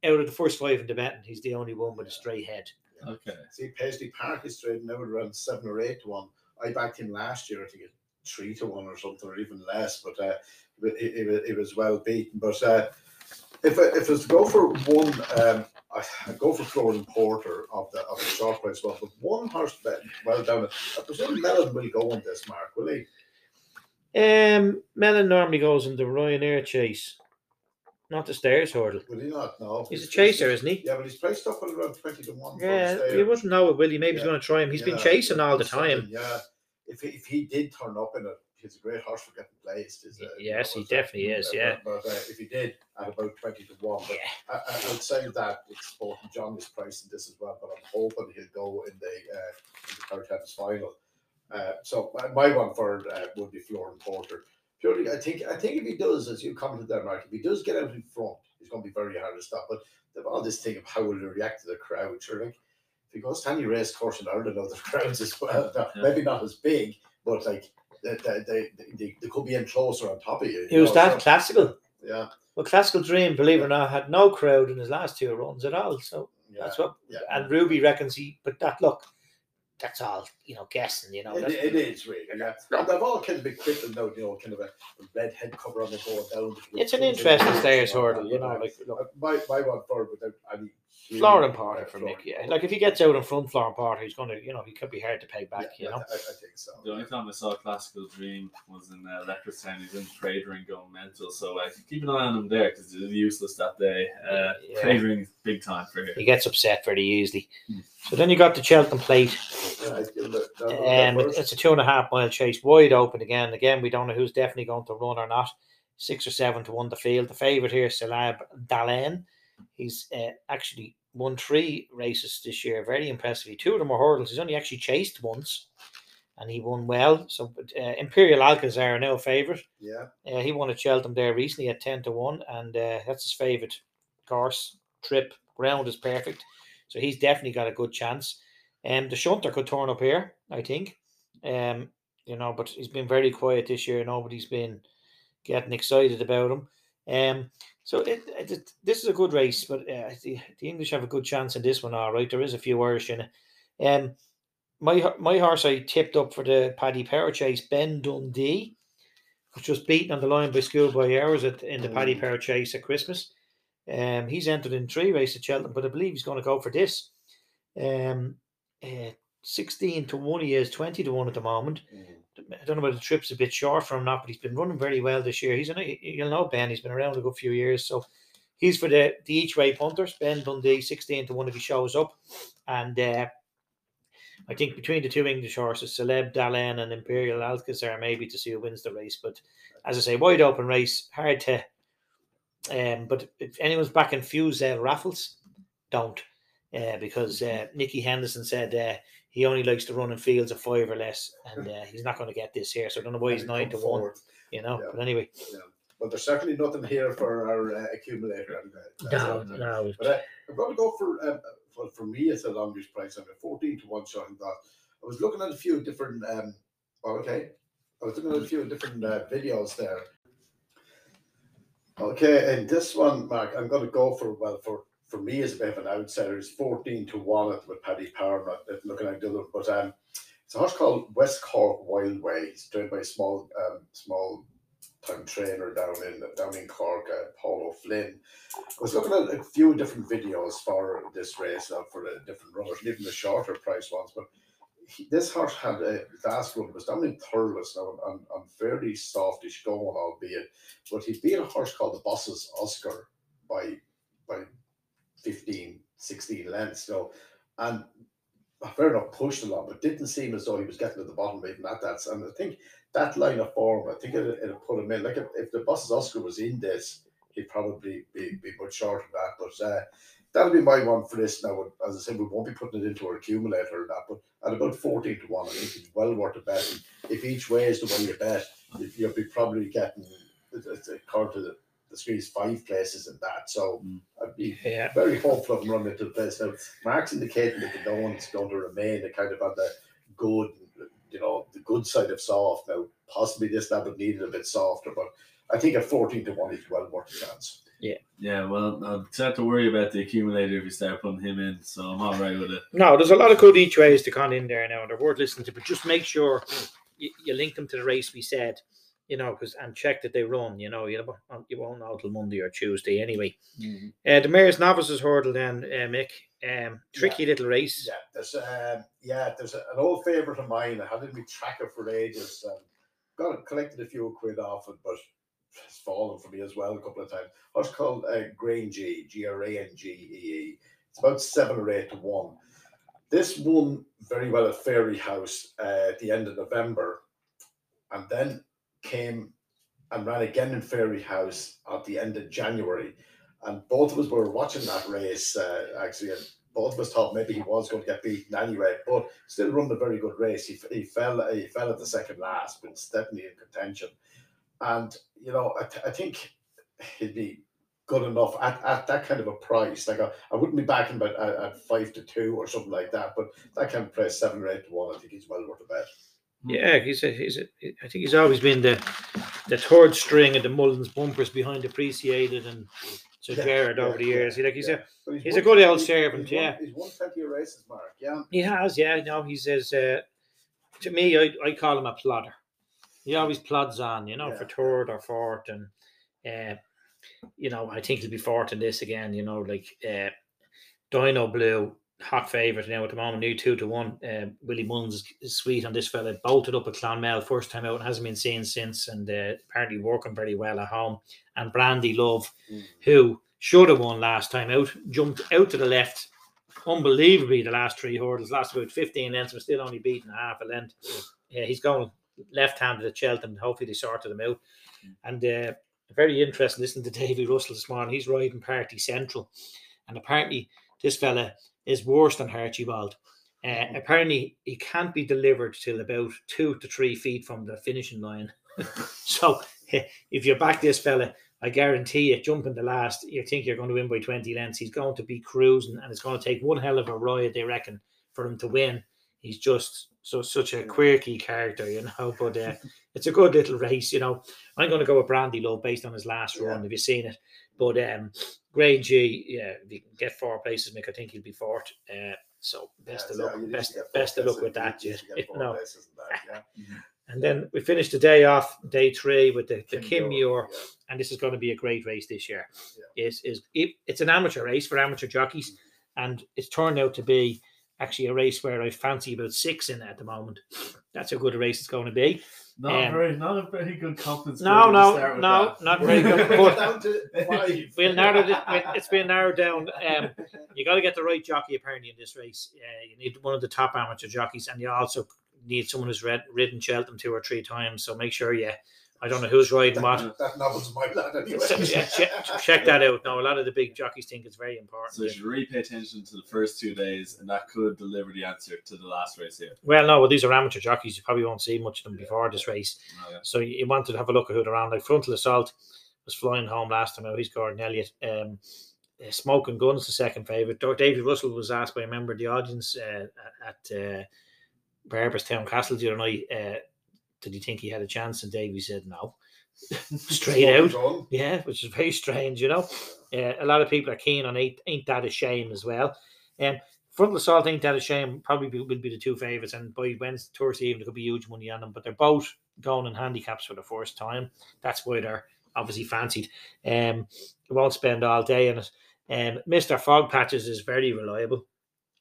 out of the first five in the betting, he's the only one with a straight head. Okay. See, Paisley Park is trading out around seven or eight to one. I backed him last year, I think, three to one or something, or even less. But uh, was well beaten. But uh, if I, if I was to go for one, um, I, go for Flooring Porter of the of the short price one. But one horse bet well down. I presume Melon will go on this, Mark. Will he? Um, Melon normally goes in the Ryanair chase, not the Stayers hurdle. Will he not? No. He's a chaser, isn't he? Yeah, but he's priced up at around twenty to one. for Yeah, the you Stayers. wouldn't know it, will he? Maybe he's going to try him. He's been Yeah, chasing all the time. Yeah, if he, if he did turn up in it, he's a great horse for getting placed. Is uh, Yes, he uh, definitely is, yeah. But, uh, if he did at about twenty to one, but Yeah. I, I would say that it's both John is pricing this as well. But I'm hoping he'll go in the uh, in the final. Uh, so my, my one for uh, would be Flooring Porter. Purely, I think I think if he does, as you commented there, Mark, if he does get out in front, he's going to be very hard to stop. But all this thing of how will he react to the crowd. Sure, like if he goes to any race course in Ireland, other crowds as well. Yeah. Maybe not as big, but like they, they, they, they, they could be in closer on top of you. He you was know, that so- classical. yeah, Well, classical dream, believe it or not, had no crowd in his last two runs at all. So yeah. that's what. yeah. And Ruby reckons he, but that look, that's all you know, guessing. You know, It, it is really, yeah. And they've all kind of been quick and now, you know, kind of a red head cover on the going down. it's an interesting Stayers hurdle. You know, like look, Uh, my my one for without any. Huge, Florian uh, Porter for Florian Mick. Yeah, like if he gets out in front, Flooring Porter, he's going to, you know, he could be hard to pay back. Yeah, you know. I, I think so. The only time I saw Classical Dream was in uh, Leopardstown. He's in trade ring going mental, so uh, keep an eye on him there because he's useless that day. Uh, Yeah. Trade ring is big time for him. He gets upset very easily. Hmm. So then you got the Cheltenham plate. Yeah, I'd give it a- that- Um, that it- first. it's a two and a half mile chase, wide open again. Again, we don't know who's definitely going to run or not. Six or seven to one the field. The favourite here, Salab Dalen. He's uh, actually won three races this year, very impressively. Two of them were hurdles. He's only actually chased once, and he won well. So uh, Imperial Alcazar now a favourite. Yeah, Uh, he won at Cheltenham there recently at ten to one, and uh, that's his favourite course. Trip ground is perfect, so he's definitely got a good chance. Um, the shunter could turn up here, I think. Um, you know, but he's been very quiet this year. Nobody's been getting excited about him. Um, so it, it, this is a good race, but uh, the, the English have a good chance in this one. All right, there is a few Irish in it. Um, my my horse I tipped up for the Paddy Power Chase, Ben Dundee, which was beaten on the line by Schoolboy Hours at in the Paddy Mm. Power Chase at Christmas. Um, he's entered in three races at Cheltenham, but I believe he's going to go for this. Um, uh, sixteen to one, he is twenty to one at the moment. I don't know whether the trip's a bit short for him or not, but he's been running very well this year. He's in a, you'll know Ben. He's been around a good few years, so he's for the the each way punters. Ben Dundee, sixteen to one if he shows up, and uh, I think between the two English horses, Celeb Dalen and Imperial Alcazar, maybe to see who wins the race. But as I say, wide open race, hard to. Um, but if anyone's back in Fusil Raffles, don't, uh, because uh, Nicky Henderson said uh, he only likes to run in fields of five or less, and uh, he's not going to get this here. So I don't know why he's nine to come one. You know, Yeah. but anyway, but there's certainly nothing here for our uh, accumulator. anyway. That's No, it. no. But uh, I'm going to go for um, well, for me it's a longish price. I'm a 14 to one shot. in That I was looking at a few different. Um, oh, okay, I was looking at a few different uh, videos there. Okay, and this one, Mark, I'm going to go for well for for me as a bit of an outsider. It's 14 to one with Paddy Power. Not looking at the other, but um, it's a horse called West Cork Wild Way. It's trained by a small um small time trainer down in down in Cork, uh, Paul O'Flynn. I was looking at a few different videos for this race uh, for the different runners, even the shorter price ones. But he, this horse had a last run was down in Thurles now on fairly softish going, albeit, but he beat a horse called the Bosses Oscar by by 15, 16 lengths. So, and fair enough pushed a lot, but didn't seem as though he was getting to the bottom even at that. And I think that line of form, I think it it put him in. Like if, if the Bosses Oscar was in this, he'd probably be, be much shorter than that. But uh, that'll be my one for this now. As I said, we won't be putting it into our accumulator or that, but at about 14 to 1, I think it's well worth a bet. And if each way is the one you bet, you- you'll be probably getting, according to the, the screens, five places in that. So Mm. I'd be Yeah. very hopeful of them running into the place. Now, Mark's indicating that the one's going to remain a kind of on the good, you know, the good side of soft. Now, possibly this lab would need it a bit softer, but I think at 14 to 1 is well worth a chance. Yeah. Yeah, well, I'll start to worry about the accumulator if you start putting him in, so I'm all right with it. No, there's a lot of good each ways to con in there now, and they're worth listening to. But just make sure you, you link them to the race we said, you know, because and check that they run. You know, you know, you won't know till Monday or Tuesday anyway. Uh, the Mares' Novices Hurdle, then uh, Mick, um, tricky little race. Yeah, there's um, yeah, there's a, an old favourite of mine. I had it in my tracker for ages. Um, got it, collected a few quid off it, but it's fallen for me as well a couple of times. What's called uh, Grain G, G R A N G E E. It's about seven or eight to one. This won very well at Fairyhouse uh, at the end of November, and then came and ran again in Fairyhouse at the end of January. And both of us were watching that race uh, actually, and both of us thought maybe he was going to get beaten anyway, but still run a very good race. He, he fell he fell at the second last, but it's definitely in contention. And you know, I, th- I think he'd be good enough at, at that kind of a price. Like I, I wouldn't be backing but at, at five to two or something like that, but that kind of price, seven or eight to one, I think he's well worth a bet. Yeah, he's a, he's a, I think he's always been the the third string of the Mullins bumpers behind Appreciate It and Sir Yeah, Gerhard over yeah, the years. He like he's yeah. a But he's won a good old 20 servant, he's won- yeah. he's won plenty of races, Mark. Yeah. He has, yeah. No, he says uh, to me, I, I call him a plodder. He always plods on, you know, Yeah. for third or fourth, and uh, you know, I think he'll be fourth in this again. You know, like uh, Dino Blue, hot favourite now at the moment, new two to one. Uh, Willie Mullins is, sweet on this fella. Bolted up at Clonmel first time out and hasn't been seen since, and uh, apparently working very well at home. And Brandy Love, Mm. who should have won last time out, jumped out to the left unbelievably the last three hurdles, last about 15 lengths, but still only beating a half a length. Yeah, he's going left handed at Cheltenham. Hopefully, they sorted him out. And uh, very interesting listening to Davy Russell this morning. He's riding Party Central. And apparently, this fella is worse than Archibald. Uh, apparently, he can't be delivered till about two to three feet from the finishing line. so, if you back this fella, I guarantee you, jumping the last, you think you're going to win by 20 lengths. He's going to be cruising, and it's going to take one hell of a ride, they reckon, for him to win. He's just so such a quirky character, you know. But uh, it's a good little race, you know. I'm going to go with Brandy Love based on his last run. Have you seen it? But um, Grade G, yeah, if you can get four places, Mick, I think he'll be fourth. Uh, so best of luck, you best best of luck with that, yeah. to No. that, yeah. And then we finished the day off, day three, with the, the Kim Muir yeah. and this is going to be a great race this year. Yeah. Is is it, it's an amateur race for amateur jockeys, and it's turned out to be actually a race where I fancy about six in at the moment. That's how good a race it's going to be. Not Um, very, not a very good confidence. No, builder to no, no, that. not very good. But down to five. we'll narrow it. It's been narrowed down. Um, you got to get the right jockey apparently in this race. Uh, you need one of the top amateur jockeys, and you also need someone who's read, ridden Cheltenham two or three times. So make sure you. I don't know who's riding what. That, that novel's my lad anyway. Yeah, check, check that out. No, a lot of the big jockeys think it's very important. So you should really pay attention to the first two days, and that could deliver the answer to the last race here. Well, no, well, these are amateur jockeys. You probably won't see much of them before this race. Oh, yeah. So you you wanted to have a look at who they're around. Like Frontal Assault, was flying home last time out. He's Gordon Elliott. Um, uh, Smoking Guns, the second favourite. David Russell was asked by a member of the audience uh, at uh, Town Castle the other night, uh, did he think he had a chance? And Davey said no. Straight out. Yeah, which is very strange, you know. Uh, a lot of people are keen on ain't, ain't that a shame as well. Um, Frontal Assault ain't that a shame. Probably be- will be the two favourites, and by Wednesday, Thursday evening, there could be huge money on them. But they're both going in handicaps for the first time. That's why they're obviously fancied. Um, we won't spend all day on it. Um, Mr. Fogpatches is very reliable.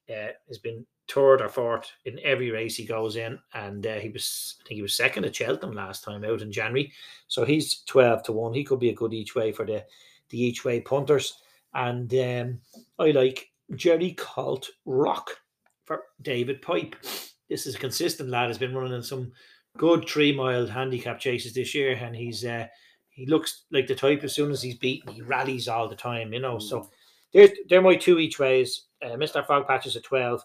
Uh, has been third or fourth in every race he goes in, and uh, he was I think he was second at Cheltenham last time out in January. So he's twelve to one. He could be a good each way for the the each way punters. And um, I like Jerry Colt Rock for David Pipe. This is a consistent lad. Has been running in some good three mile handicap chases this year, and he's uh, he looks like the type. As soon as he's beaten, he rallies all the time. You know, so they're they're my two each ways. Uh, Mr. Fogpatches at twelve,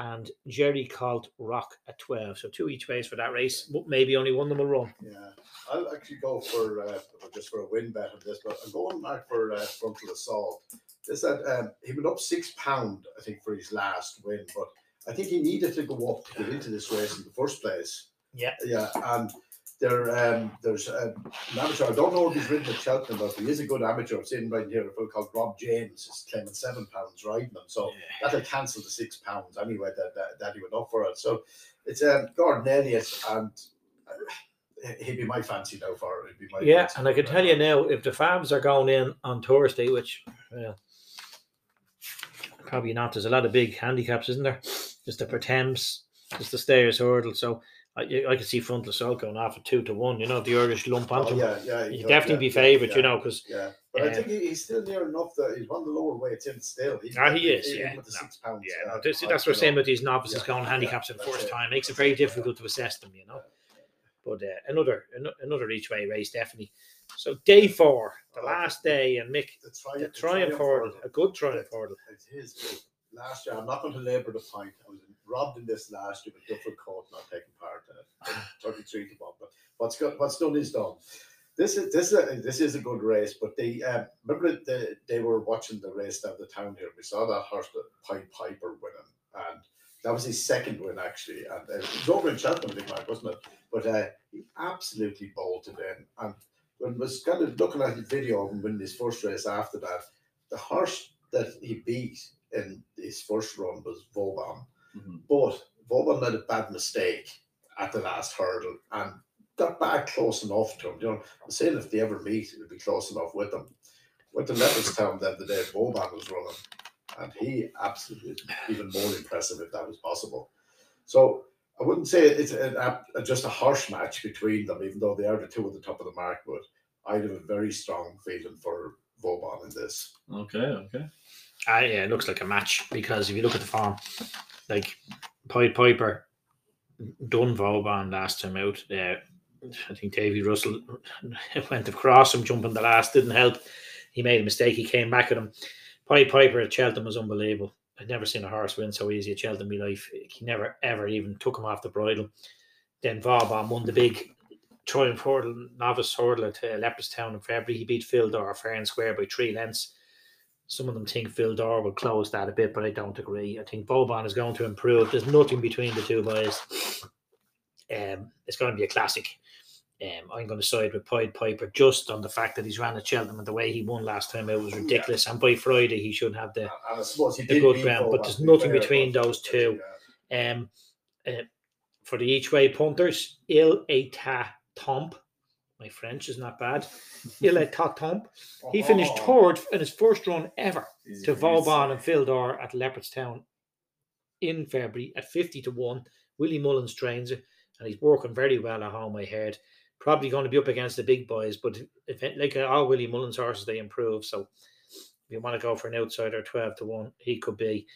and Jerry Colt Rock at twelve. So two each ways for that race. But Maybe only one of them will run. Yeah, I'll actually go for uh, just for a win bet on this, but I'm going back for uh, frontal assault. This that um, he went up six pound, I think, for his last win, but I think he needed to go up to get into this race in the first place. Yeah. yeah, and there, um, there's um, an amateur. I don't know if he's ridden at Cheltenham, but he is a good amateur. I'm sitting right here. A fellow called Rob James is claiming seven pounds riding him, so that'll cancel the six pounds anyway that, that, that he went up for it. So it's um, Gordon Elliott, and uh, he'd be my fancy now for it. He'd be my Yeah, and I can tell you now, if the Fabs are going in on Thursday, which well, probably not, there's a lot of big handicaps, isn't there? Just the Pertemps, just the Stayers Hurdle, so I, I can see Frontal Assault going off at two to one. You know, the Irish lump onto Oh, yeah, yeah, he would does, definitely yeah, be yeah, favourite, you know, because Yeah, but I uh, think he, he's still near enough that he's one of the lower weights in still. He's Ah, he is, yeah. No, six pounds. yeah, uh, no, this, that's what we're you saying about these novices Yeah, going yeah, handicaps for the first it. time. Makes it very difficult to assess them, you know. But uh, another another each way race, definitely. So day four, the Oh, last day, and Mick, The, tri- the Triumph Hurdle, a good Triumph Hurdle. It's his big. Last year, I'm not going to labour the point. I was robbed in this last year with Duffel Court not taking part in it. 33 to 1. But what's, got, what's done is done. This is this is a, this is a good race, but they um, remember the, they were watching the race down the town here. We saw that horse, that Pied Piper, winning, and that was his second win actually, and uh, it was over in Cheltenham, I think, Mark, wasn't it? But uh, he absolutely bolted in, and when was kind of looking at the video of him winning his first race after that, the horse that he beat in his first run was Vauban, Mhm. but Vauban made a bad mistake at the last hurdle and got back close enough to him. You know, I'm saying if they ever meet, it'll be close enough with them. Went to Leopardstown then the day Vauban was running, and he absolutely even more impressive if that was possible. So I wouldn't say it's an, a, just a harsh match between them, even though they are the two at the top of the mark. But I'd have a very strong feeling for Vauban in this. Okay, okay. Ah, yeah, it looks like a match because if you look at the form, like Pied Piper done Vauban last time out. Uh, I think Davy Russell went across him, jumping the last, didn't help. He made a mistake. He came back at him. Pied Piper at Cheltenham was unbelievable. I'd never seen a horse win so easy at Cheltenham in my life. He never, ever even took him off the bridle. Then Vauban won the big Triumph Hurdle, novice hurdle at uh, Leopardstown in February. He beat Fil Dor fair and square by three lengths. Some of them think Fil Dor will close that a bit, but I don't agree. I think Vauban is going to improve. There's nothing between the two boys. Um, it's going to be a classic. Um, I'm going to side with Pied Piper just on the fact that he's ran at Cheltenham and the way he won last time out was ridiculous. And by Friday, he should have the And I suppose he the good beat ground, but there's nothing between those two. Um, uh, for the each way punters, Il Etait Temps. My French is not bad. Il Etait Temps. He oh. finished Oh. third in his first run ever Easy to Vauban and Fil Dor at Leopardstown in February at 50 to 1. Willie Mullins trains it and he's working very well at home, I heard. Probably going to be up against the big boys, but if like all Willie Mullins horses, they improve. So you want to go for an outsider 12 to 1, he could be.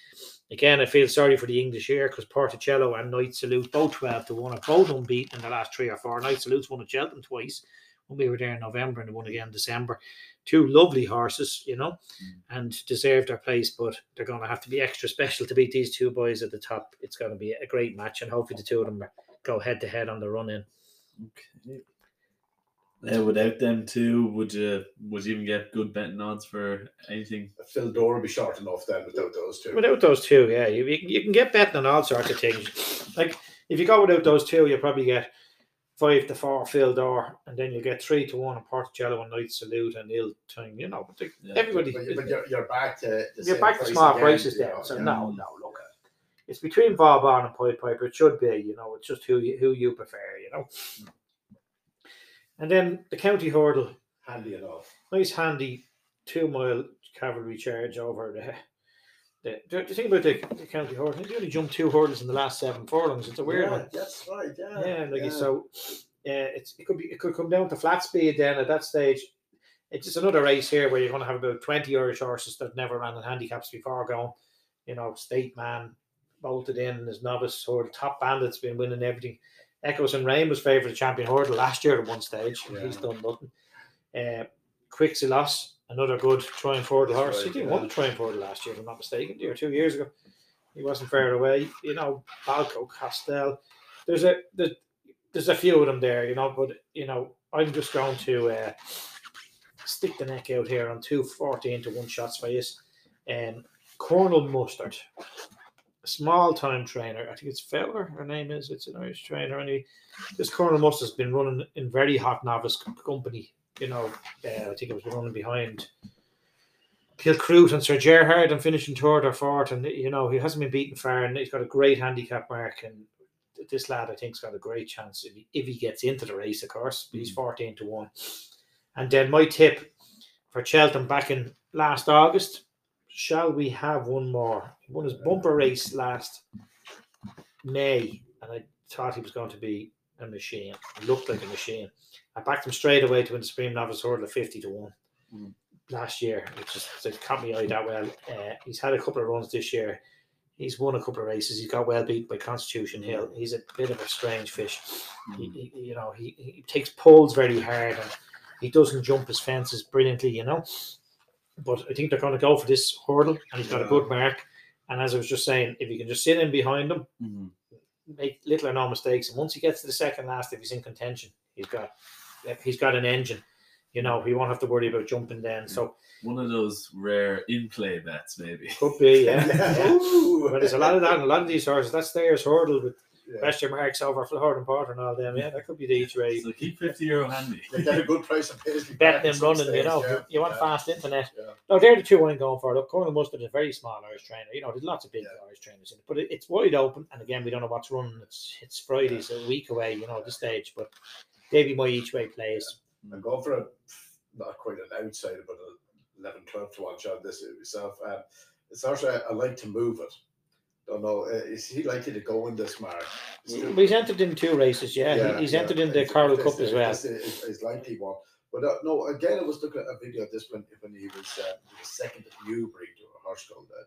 Again, I feel sorry for the English here because Porticello and Knight Salute, both 12 to 1, are both unbeaten in the last three or four. Knight Salute's won at Cheltenham twice when we were there in November and won again in December. Two lovely horses, you know, mm. and deserve their place, but they're going to have to be extra special to beat these two boys at the top. It's going to be a great match, and hopefully the two of them go head to head on the run in. Okay. Uh, without them two, would you would you even get good betting odds for anything? Fil Dor would be short enough then without those two. Without those two, yeah, you, you, can- you can get betting on all sorts of things. Like if you go without those two, you'll probably get five to four Fil Dor, and then you'll get three to one on Porticello and Knight Salute and Ill Time. You know, but the, Yeah. everybody, but, but you're, you're back to the you're back to price small again, prices you there. So yeah. no, no, look, it's between Vauban and Pied Piper. It should be, you know, it's just who you, who you prefer, you know. And then the county hurdle, handy enough. nice handy two mile cavalry charge over the. The, the, the thing about the, the county hurdle, they only jumped two hurdles in the last seven furlongs. It's a weird yeah, one. That's right. Yeah. Yeah, like yeah. so, uh, it's it could be it could come down to flat speed. Then at that stage, it's just another race here where you're going to have about twenty Irish horses that never ran in handicaps before going. You know, State Man bolted in as novice hurdle. Top Bandit's been winning everything. Echoes In Rain was favourite of champion hurdle last year at one stage. and He's done nothing. Uh, Quilixios, another good trying hurdle horse. right, he didn't yeah. won the trying hurdle last year, if I'm not mistaken, or two years ago. He wasn't far away. You know, Balco, Castell. There's a there's, there's a few of them there, you know, but you know, I'm just going to uh, stick the neck out here on two 14 to one shots for you. Um, Colonel Mustard, a small time trainer. I think it's Fowler, her name is. It's an Irish trainer. And he, this Cornel Must has been running in very hot novice company. You know, uh, I think it was running behind Kilcruit and Sir Gerhard and finishing third or fourth. And, you know, he hasn't been beaten far and he's got a great handicap mark. And this lad, I think, has got a great chance if he, if he gets into the race, of course. But he's 14 to 1. And then my tip for Cheltenham back in last August shall we have one more? He won his bumper race last May, and I thought he was going to be a machine. He looked like a machine. I backed him straight away to win the Supreme Novice Hurdle at 50 to 1 Mm. last year, it caught me eye that well. Uh, he's had a couple of runs this year. He's won a couple of races. He got well beat by Constitution Hill. He's a bit of a strange fish. He, he, you know, he, he takes pulls very hard and he doesn't jump his fences brilliantly, you know. But I think they're going to go for this hurdle, and he's got a good mark. And as I was just saying, if you can just sit in behind him, Mhm. make little or no mistakes, and once he gets to the second last, if he's in contention, he's got he's got an engine. You know, he won't have to worry about jumping then. So One of those rare in play bets, maybe. could be, yeah. yeah. But there's a lot of that, and a lot of these horses. That's theirs hurdle with Yeah. question marks over Flooring Porter and all them. Yeah, that could be the each way. So keep fifty euro handy. They get a good price of Paisley. betting Park at and some running, you know. yeah, You want yeah. fast internet. Yeah. No, they're the two I'm going for. Look, Colonel Mustard is a very small Irish trainer. You know, there's lots of big Yeah. Irish trainers in it, but it, it's wide open. And again, we don't know what's running. It's it's Friday, so a week away, you know, at this stage. But Davy my each way plays. I'm going for a not quite an outsider, but a 11, 12 to one shot. This itself. Um, it's also I like to move it. Don't know. Uh, is he likely to go in this mark? Still- But he's entered in two races, yeah. He- he's entered in the it's- Cup as well. It's, likely one. But uh, no, again, I was looking at a video of this when, when he was, uh, he was second at Newbury to a horse called uh,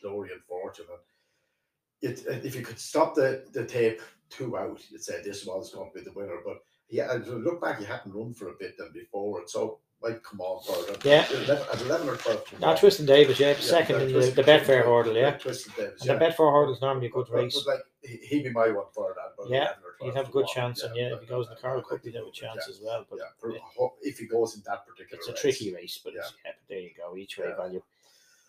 Glory and Fortune. And it, uh, if you could stop the, the tape two out, you'd say this was going to be the winner. But yeah, look back, he hadn't run for a bit then before, and so come on for. Yeah. 11, at 11 or 12 to Not one. Twiston-Davies, yeah, second in the, the Betfair hurdle, yeah. Twiston-Davies, And yeah. the Betfair hurdle is normally a good race. but like he, he'd be my one for that. But Yeah, 11 or 12 He'd have a good chance, and yeah, if he goes in the but Coral I'd Cup, he'd have a chance as well. But yeah, for, yeah. if he goes in that particular it's a tricky race, but Yeah. there you go, each way value.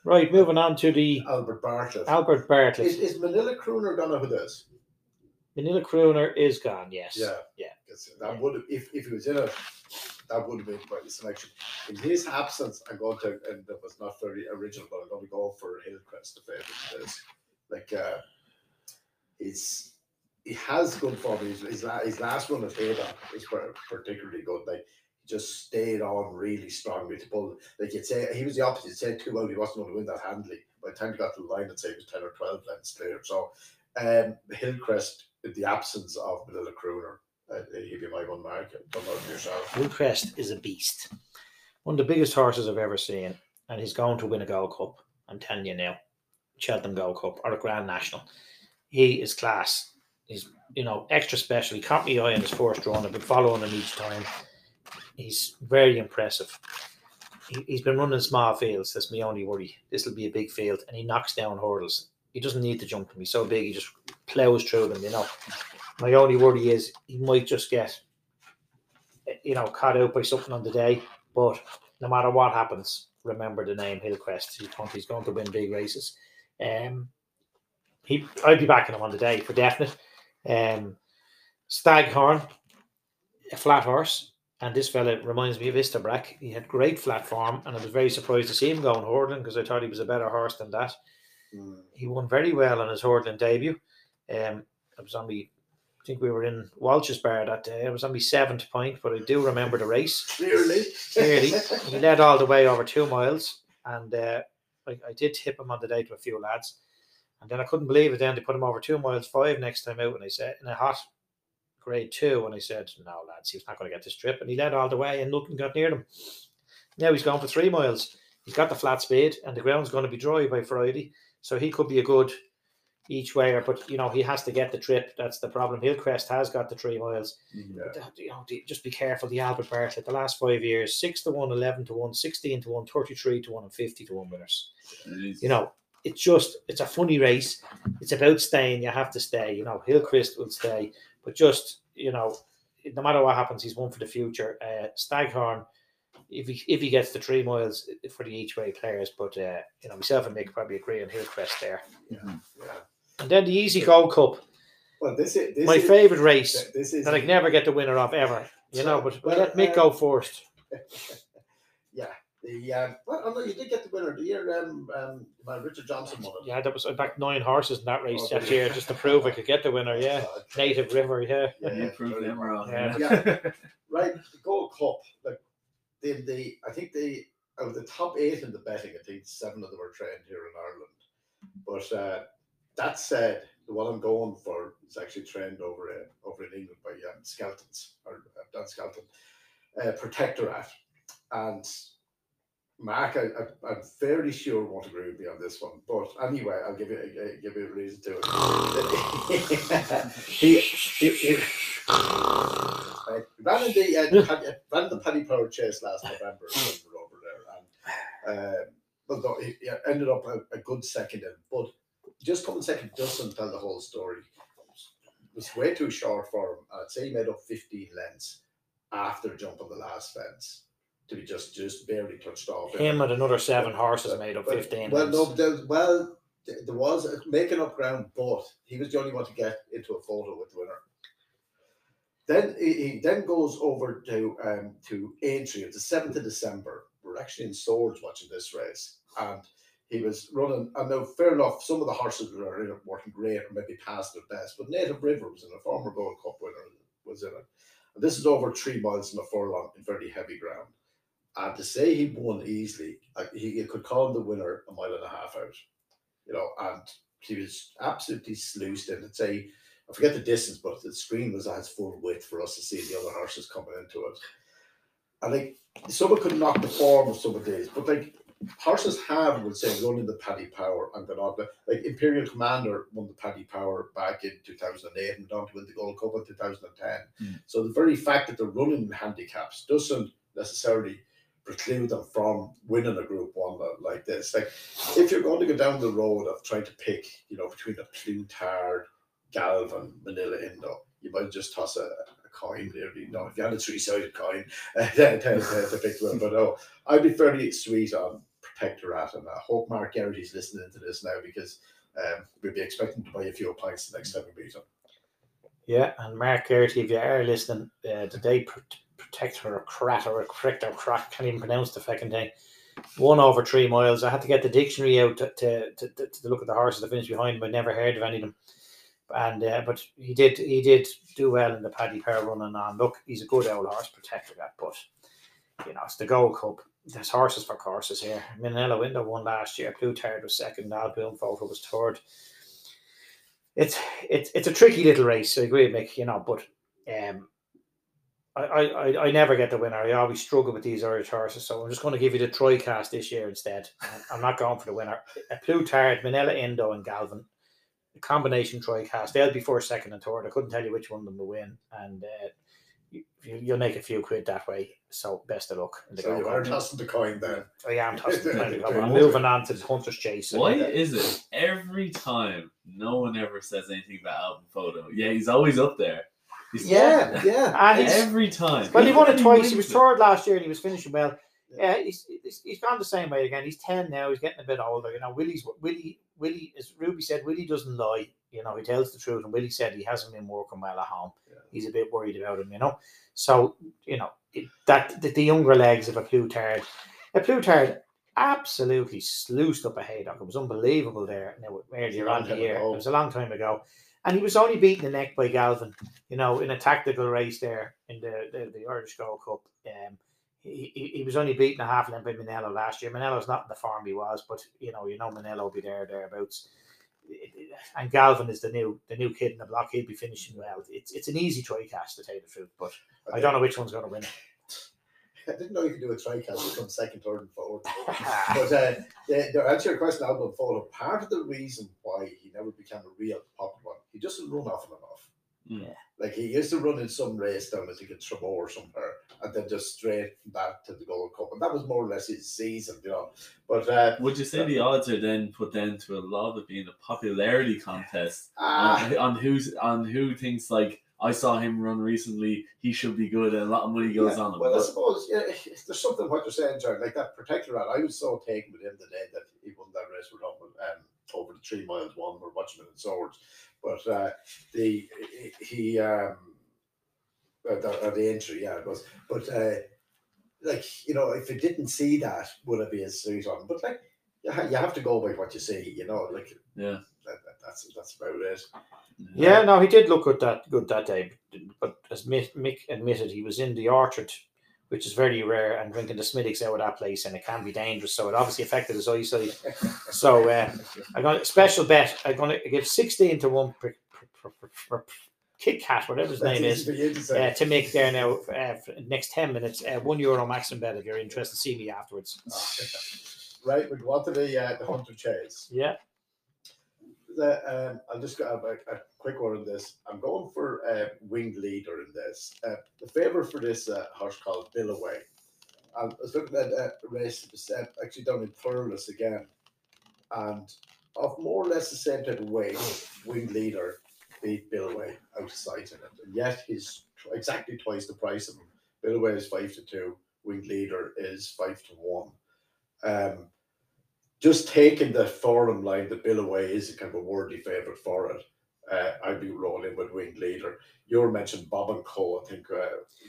Right, moving on to the Albert Bartlett. Albert Bartlett. is, is Minella Crooner gonna who this? Minella Crooner is gone, yes. Yeah, Yeah. That would if, if he was in it, that would have been quite a selection. In his absence, I'm going to, and that was not very original, but I'm going to go for Hillcrest, the favorite. this. Like, uh, he's he has good form. His, his, his last run at Haydock was particularly good. Like, he just stayed on really strongly to pull. Like, you'd say he was the opposite. You'd say two out, he wasn't going to win that handily. By the time he got to the line, I'd say was 10 or 12 lengths clear. So, um, Hillcrest, in the absence of Minella Crooner, he'd be my one mark. Don't know yourself. Hillcrest is a beast. One of the biggest horses I've ever seen, and he's going to win a Gold Cup. I'm telling you now, Cheltenham Gold Cup or a Grand National. He is class. He's you know extra special. He caught me eye in his first run. I've been following him each time. He's very impressive. He, he's been running small fields. That's my only worry. This will be a big field, and he knocks down hurdles. He doesn't need to jump them. He's so big. He just plows through them. You know. My only worry is he might just get you know, caught out by something on the day. But no matter what happens, remember the name Hillcrest. He's going to win big races. Um, he, I'd be backing him on the day for definite. Um, Staghorn, a flat horse, and this fella reminds me of Istabraq. He had great flat form, and I was very surprised to see him going hurdling because I thought he was a better horse than that. Mm. He won very well on his hurdling debut. Um, it was on me. I think we were in Walsh's bar that day. It was on my seventh point, but I do remember the race Clearly. clearly. he led all the way over two miles, and uh, I, I did tip him on the day to a few lads. And then I couldn't believe it. Then they put him over two miles five next time out, and I said in a hot grade two, and I said, "No, lads, he's not going to get this trip." And he led all the way, and nothing got near him. Now he's gone for three miles. He's got the flat speed, and the ground's going to be dry by Friday, so he could be a good each wayer. But you know, he has to get the trip. That's the problem. Hillcrest has got the three miles Yeah. you know, the- just be careful. The Albert Bartlett, the last five years, 6 to 1, 11 to 1, 16 to 1, 33 to 1, and 50 to 1 winners. You know, it's just, it's a funny race. It's about staying. You have to stay. You know, Hillcrest will stay. But just, you know, no matter what happens, he's one for the future. Uh, Staghorn, if he, if he gets the three miles for the each way players, but, uh, you know, myself and Mick probably agree on Hillcrest there. Yeah. And then the Easy Gold Cup, Well, this is this my is, favourite race This is that I can never get the winner of ever. You know, but Well, let Mick um, go first. yeah. The um, well, oh no, you did get the winner. The year um, um, man, Richard Johnson won it. Yeah, that was I backed nine horses in that race Oh, that did year just to prove I could get the winner. Yeah, Uh, Native River. Yeah, yeah, You proved very them wrong. Yeah. Yeah. right, the Gold Cup, like the the I think the out of the top eight in the betting, I think seven of them are trained here in Ireland. But uh, that said, the one I'm going for is actually trained over in, over in England by um, Skeltons or uh, Dan Skelton, uh, Protectorat, and Mark, I, I'm fairly sure won't agree with me on this one, but anyway, I'll give you uh, give you a reason to it. he, he, he, Right. Ran the uh, Paddy, ran the Paddy Power Chase last November over there, and uh, no, he, he ended up a, a good second in. But just coming second doesn't tell the whole story. It was way too short for him. I'd say he made up 15 lengths after jumping the last fence to be just just barely touched off. him and another seven horses made up But- fifteen. Well, no, there, well, th- there was a making up ground, but he was the only one to get into a photo with the winner. Then he, he then goes over to um, to Aintree. It's the seventh of December. We're actually in Swords watching this race, and he was running. And now, fair enough, some of the horses were working great, or maybe past their best. But Native River was in a former Gold Cup winner was in it, and this is over three miles in a furlong in very heavy ground. And to say he won easily, he could call him the winner a mile and a half out, you know, and he was absolutely sluiced in. I'd say, I forget the distance, but the screen was at its full width for us to see the other horses coming into it. And like, someone could knock the form of some of these, but like, horses have, would say, running the Paddy Power and gone on. Like, Imperial Commander won the Paddy Power back in 2008 and went on to win the Gold Cup in 2010. Mm. So the very fact that they're running handicaps doesn't necessarily preclude them from winning a Group One like this. Like, if you're going to go down the road of trying to pick, you know, between a Plus Tard, Galvin, Minella Indo, you might just toss a, coin there. You know, if you had a three-sided coin uh, to, to, to, to pick one. But no, I'd be fairly sweet on Protectorat, and I hope Mark Garrity's listening to this now because um, we'll be expecting to buy a few pints the next time we meet him. Yeah, and Mark Garrity, if you are listening, uh, today pr- protect her crat or correct or crack, can't even pronounce the fucking thing. One over three miles. I had to get the dictionary out to, to, to, to, look at the horses that finished behind him. I'd never heard of any of them. And uh, but he did he did do well in the Paddy Power running on. Look, he's a good old horse protector that, but you know, it's the Gold Cup. There's horses for courses here. Minella Indo won last year. Plus Tard was second. Al Boum Photo was third it's it's it's a tricky little race. I agree, Mick. You know, but um, I, I I- never get the winner. I always struggle with these Irish horses, so I'm just going to give you the Tricast this year instead. I'm- not going for the winner. A Plutard, Minella Indo, and Galvin, a combination Tricast. They'll be first, second, and third. I couldn't tell you which one of them will win, and uh, you, you- you'll make a few quid that way. So best of luck. In the So you are tossing the coin then. I am tossing the coin. I'm good. moving on to the Hunter's Chase. Why is it every time no one ever says anything about album photo? Yeah, he's always up there. He's Yeah, yeah. And he's, every time. well, he won it twice. He was third last year and he was finishing well. Yeah. Yeah, he's, he's he's gone the same way again. He's ten now. He's getting a bit older. You know, Willie's Willie Willie as Ruby said, Willie doesn't lie. You know, he tells the truth. And Willie said he hasn't been working well at home. Yeah. He's a bit worried about him. You know, so you know it, that the, the younger legs of a Plus Tard, a Plus Tard absolutely sluiced up a Haydock. It was unbelievable there. Now earlier on the year, ago. it was a long time ago. And he was only beaten the neck by Galvin, you know, in a tactical race there in the the, the Irish Gold Cup. Um, he, he, he was only beaten a half length by Manello last year. Manello's not in the form he was, but you know, you know Manello will be there thereabouts. And Galvin is the new the new kid in the block. He'll be finishing well. It's it's an easy try cast to tell you the truth, but I don't know which one's going to win. I didn't know you could do a try cast become second, third, and fourth. but uh, the, to answer your question, Albert Fowler, part of the reason why he never became a real popular one, he doesn't run often enough. Mm. Yeah. Like he used to run in some race down, I think in Tramore or somewhere, and then just straight from that to the Gold Cup. And that was more or less his season, you know. But uh, Would you say the odds are then put down to a lot of it being a popularity contest ah, on, on who's on who thinks like I saw him run recently, he should be good, and a lot of money goes yeah, on him. Well, I suppose yeah, there's something what you're saying, Jared. Like that Protectorat, I was so taken with him the day that he won that race with Robin, um, over the three miles one. We're watching it in swords, but uh, the he um, uh, the, uh, the entry, yeah, it was. But uh, like you know, if you didn't see that, would it be a sweet on? But like you, ha- you have to go by what you see, you know. Like yeah. that, that, that's that's about it. Yeah, no, he did look good that good that day. But as Mick, Mick admitted, he was in the orchard, which is very rare, and drinking the Smithwick's out of that place, and it can be dangerous. So it obviously affected his eyesight. So uh, I'm going to special bet. I'm going to give sixteen to one per, per, per, per, per Kit Kat, whatever his That's name is. to. Uh, to make there now uh, for next 10 minutes uh, one euro maximum bet if you're interested see me afterwards right, we go on to the uh, the hunter chase. yeah the, um, I'll just go a, a quick word on this. I'm going for uh, winged leader in this. Uh, the favourite for this uh, horse called Billaway. I was looking at a race that was uh, actually done in Thurles again, and of more or less the same type of weight, winged leader beat Billaway out of sight in it, and yet he's tw- exactly twice the price of him. Billaway is five to two. Wing leader is five to one. Um, just taking the forum line, the Billaway is a kind of a worthy favourite for it. Uh, I'd be rolling with winged leader. You were mentioned Bob and Co. I think uh,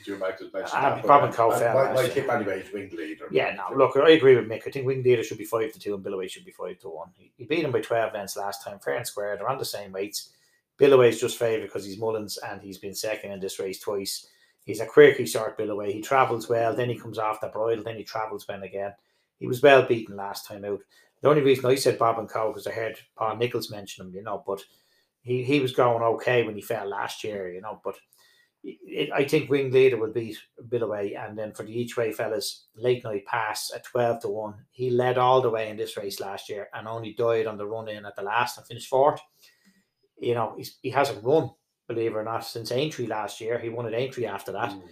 you might have mentioned that. Bob and Co. uh, fell My, my tip anyway is winged leader. yeah no look I agree with Mick I think Wing Leader should be 5 to 2 and Billaway should be 5 to 1 he, he beat him by 12 lengths last time fair and square they're on the same weights Billaway's just favoured because he's Mullins and he's been second in this race twice. He's a quirky short Billaway. He travels well then he comes off the bridle then he travels well again. He was well beaten last time out. The only reason I said Bob and Co because I heard Paul Nicholls mention him you know but he, he was going okay when he fell last year you know but it, I think Wing Leader will beat Billaway, and then for the each way fellas, late night pass at twelve to one. He led all the way in this race last year, and only died on the run in at the last and finished fourth. You know, he's, he hasn't run, believe it or not, since Aintree last year. He won at Aintree after that. Mm.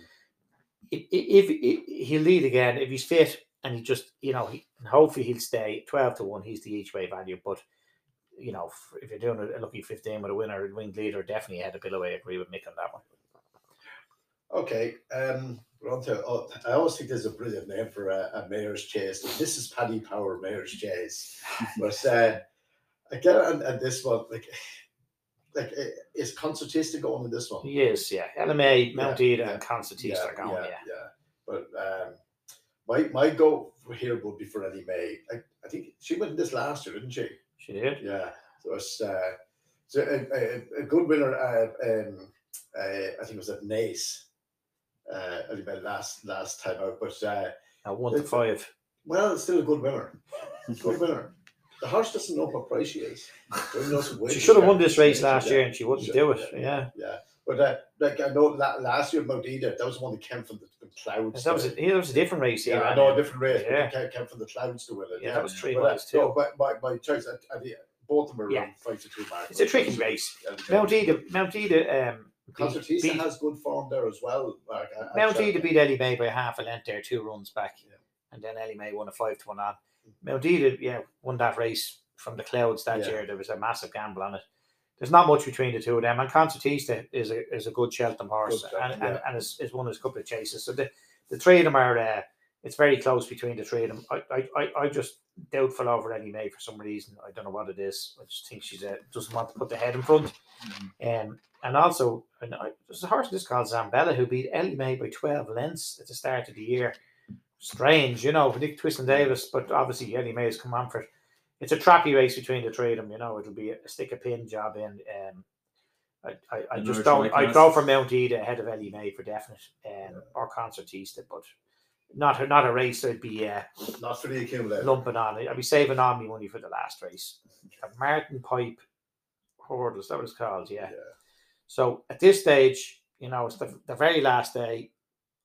If, if, if he'll lead again, if he's fit and he just, you know, he, hopefully he'll stay twelve to one. He's the each way value, but. You know, if you're doing a, lucky 15 with a winner, and wing leader definitely had a Billaway. I agree with Mick on that one. Okay. Um, we're on to, oh, I always think there's a brilliant name for a, a mayor's chase. This is Paddy Power Mares' Chase. But uh, again, and, and this one, like, like uh, is Concertista going in this one? He is, yeah. LMA, Mount Ida, yeah, and Constantine are going, yeah. yeah. But um, my my go here would be for Elimay. I, I think she went in this last year, didn't she? She did. Yeah. So it's uh, so a, a, a good winner. Uh, um, uh, I think it was at Naas. Uh, Elimay last last time out, but uh, Now one to five. well, it's still a good winner. Good winner. The horse doesn't know what price she is. So he knows what She should have won this race last year and she wouldn't do it. Yeah. Yeah. But uh, like I know la- last year Modida, that was the one that came from the, the clouds. That was a, yeah, that was a different race here. yeah, I know now. a different race, Yeah. but it came, from the clouds to win it. Yeah, that was three But, uh, too. no, but my, my choice, I, I, both of them are Yeah. around five to two mark. It's a tricky race. Mount Ida, Mount Ida, um, beat, Concertista beat, has good form there as well. Like, I- I Mount checked beat Elimay by half a length there, two runs back. Yeah. And then Elimay won a five to one on. Ida, yeah, won that race from the clouds that Yeah. year. There was a massive gamble on it. there's not much between the two of them. And Concertista is a is a good Cheltenham horse, Good and, Cheltenham, and, and is, is won his couple of chases. So the, the three of them are uh, it's very close between the three of them. I I, I, just doubtful over Elimay for some reason. I don't know what it is. I just think she's uh, doesn't want to put the head in front. Um, and also, and I, there's a horse this called Zambella who beat Elimay by 12 lengths at the start of the year. Strange, you know, Nick Twiston-Davies, but obviously Elimay has come on for it. It's a trappy race between the three of them, you know. It'll be a stick a pin job in. Um, I, I, I just don't. I go for Mount Ida ahead of Elimay for definite, um, or Concertista, but not a, not a race I'd be uh, Not for the accumulator. lumping on. I'd be saving on me money for the last race. A Martin Pipe Hurdle, is that was called? Yeah. Yeah. So at this stage, you know, it's the, the very last day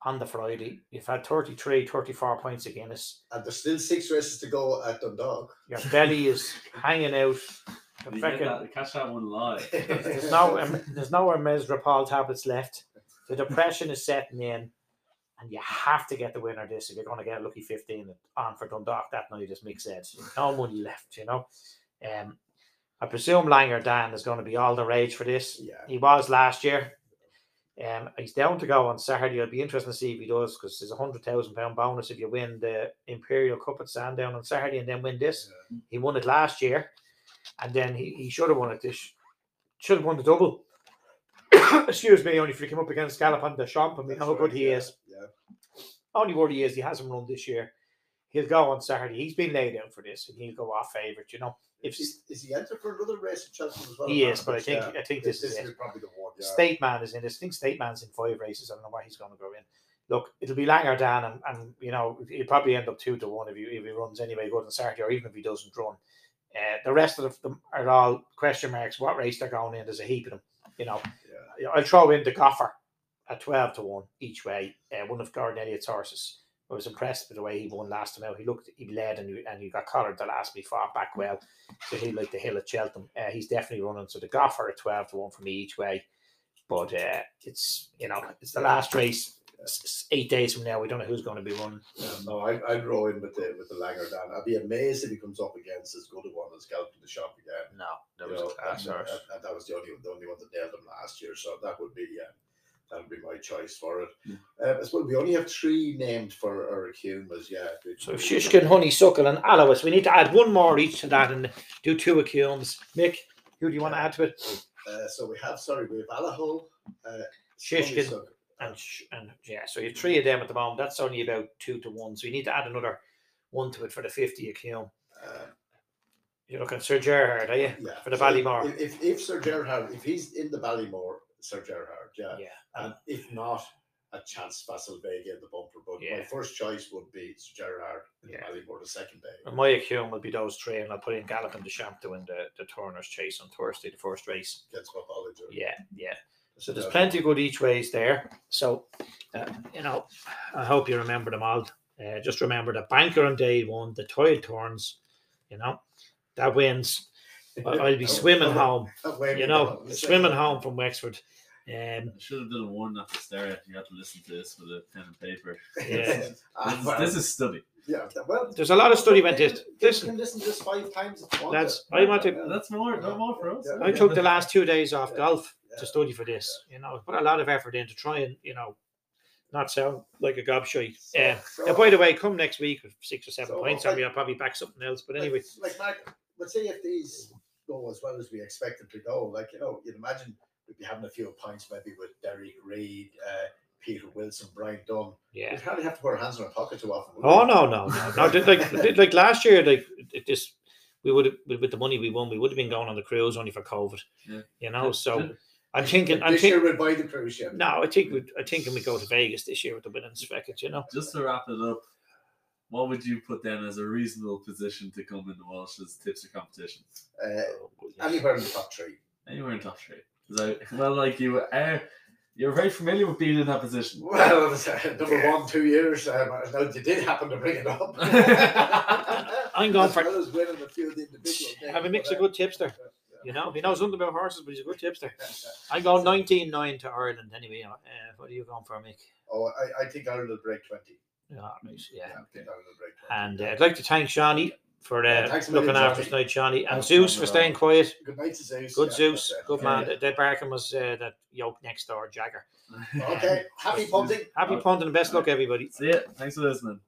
on the Friday. You've had 33, 34 points against Guinness. And there's still six races to go at Dundalk. Your belly is hanging out. The You get frickin- that, catch that one live. there's no um, there's no Mesrapol tablets left. The depression is setting in, and you have to get the winner this if you're going to get a lucky 15 on for Dundalk that night, as Mick said. No money left, you know. Um, I presume Langer Dan is going to be all the rage for this. yeah. He was last year. Um, he's down to go on Saturday. It'll be interesting to see if he does because there's a hundred thousand pound bonus if you win the Imperial Cup at Sandown on Saturday and then win this. He won it last year, and then he, he should have won it this. Should have won the double. Excuse me, only if he came up against Galopin Des Champs, and we That's how good right, he yeah, is. Yeah. Only worry is he hasn't run this year. He'll go on Saturday. He's been laid out for this, and he'll go off favourite. You know, if Is, is he entered for another race in Cheltenham as well? Is, not? but I think- Yeah. I think this is it. probably the one. Yeah. State Man is in this. I think State Man's in five races. I don't know why he's going to go in. Look, it'll be Langer Dan, and, and you know he'll probably end up two to one if he if he runs anyway good on Saturday, or even if he doesn't run. Uh, the rest of them are all question marks. What race they're going in? There's a heap of them. You know, Yeah. I'll throw in the Goffer at twelve to one each way. Uh, one of Gordon Elliott's horses. I was impressed with the way he won last time out. He looked, he led, and you and he got collared the last. He fought back well. So he like the hill at Cheltenham. Uh, he's definitely running. So the Goffer at twelve to one for me each way. But uh, it's you know it's the last race. It's- it's eight days from now, we don't know who's going to be running. Yeah, no, I, I'd row in with the with the Langer Dan. I'd be amazed if he comes up against as good a one as Galopin Des Champs again. No, that You was know, a class and, and- and that was the only the only one that nailed him last year. So that would be uh, that would be my choice for it. Uh, I suppose we only have three named for our Akumas, yeah. So Shishkin, Honeysuckle, and Allaho. We need to add one more each to that and do two Acumes. Mick, who do you want to add to it? Uh, so we have sorry, we have Allaho, uh, Shishkin and and yeah. So you have three of them at the moment. That's only about two to one. So you need to add another one to it for the fifty Acume. uh, You're looking at Sir Gerhard, are you? yeah. For the So Ballymore. If, if if Sir Gerhard, if he's in the Ballymore, Sir Gerhard, yeah. Yeah. And if not, a chance Vasselvega in the bumper. But my first choice would be Sir Gerhard in Yeah. the Ballymore the second day. And my Acume will be those three, and I'll put in Galopin Des Champs to win the, the Turner's Chase on Thursday, the first race. Against my Bollinger. Yeah, yeah. So there's plenty of good each ways there. So, uh, you know, I hope you remember them all. Uh, just remember the banker on day one, the Tide Turns, you know, that wins. I'll be swimming home, you know, swimming home from Wexford. Um, I should have done a warning at the start. You have to listen to this with a pen and paper. Yeah. Ah, This is, well, this is study. yeah. Well, there's a lot of study went maybe this. You Listen, can listen to this five times if you want. That's- to. I want to- Yeah. That's more, no more for us. Yeah. I took the last two days off Yeah. golf Yeah. to study for this. You know, put a lot of effort in to try and, you know, not sound like a gobshite. So- Uh, so- now, by the way, come next week with six or seven So, points. I- I mean, I'll probably back something else. But anyway, like Mark, let's say if these go as well as we expect them to go, like you know, you'd imagine we'd be having a few points maybe with Derek Reed, uh, Peter Wilson, Brian Dunn. yeah. We'd hardly have to put our hands in our pocket too often. would Oh we? no, no, no, no! did- Like, did- like last year, like it just we would have with with the money we won, we would have been going on the cruise only for COVID. Yeah. You know, so I'm thinking, I'm this year thinking. we'd buy the cruise ship. No, I think we, I think we go to Vegas this year with the winnings bracket. You know, Just to wrap it up, what would you put down as a reasonable position to come in the Walsh's tipster competition? Uh, anywhere in the top three. Anywhere in top three. 'Cause I, well, like you are, you're very familiar with being in that position. Well, it was, uh, number one, two years. Um, no, they did happen to bring it up. I'm going as for- well as winning a few of the individual. games, have a mix of good tipster. uh, You know, he knows nothing about horses, but he's a good tipster. I go 19-9 to Ireland anyway. Uh, what are you going for, Mick? Oh, I, I think Ireland will break 20. Yeah, right, yeah. I think Ireland will break 20. And uh, I'd like to thank Sean. He, for uh, thanks a looking million, after us Johnny. tonight, Johnny, and Thanks, Zeus for staying quiet. Good night to Zeus. Good Yeah, Zeus, good Yeah, man. Dead Barkham was uh, that yoke next door, Jagger. Okay. Happy punting. Happy punting and best luck, everybody. See ya. Thanks for listening.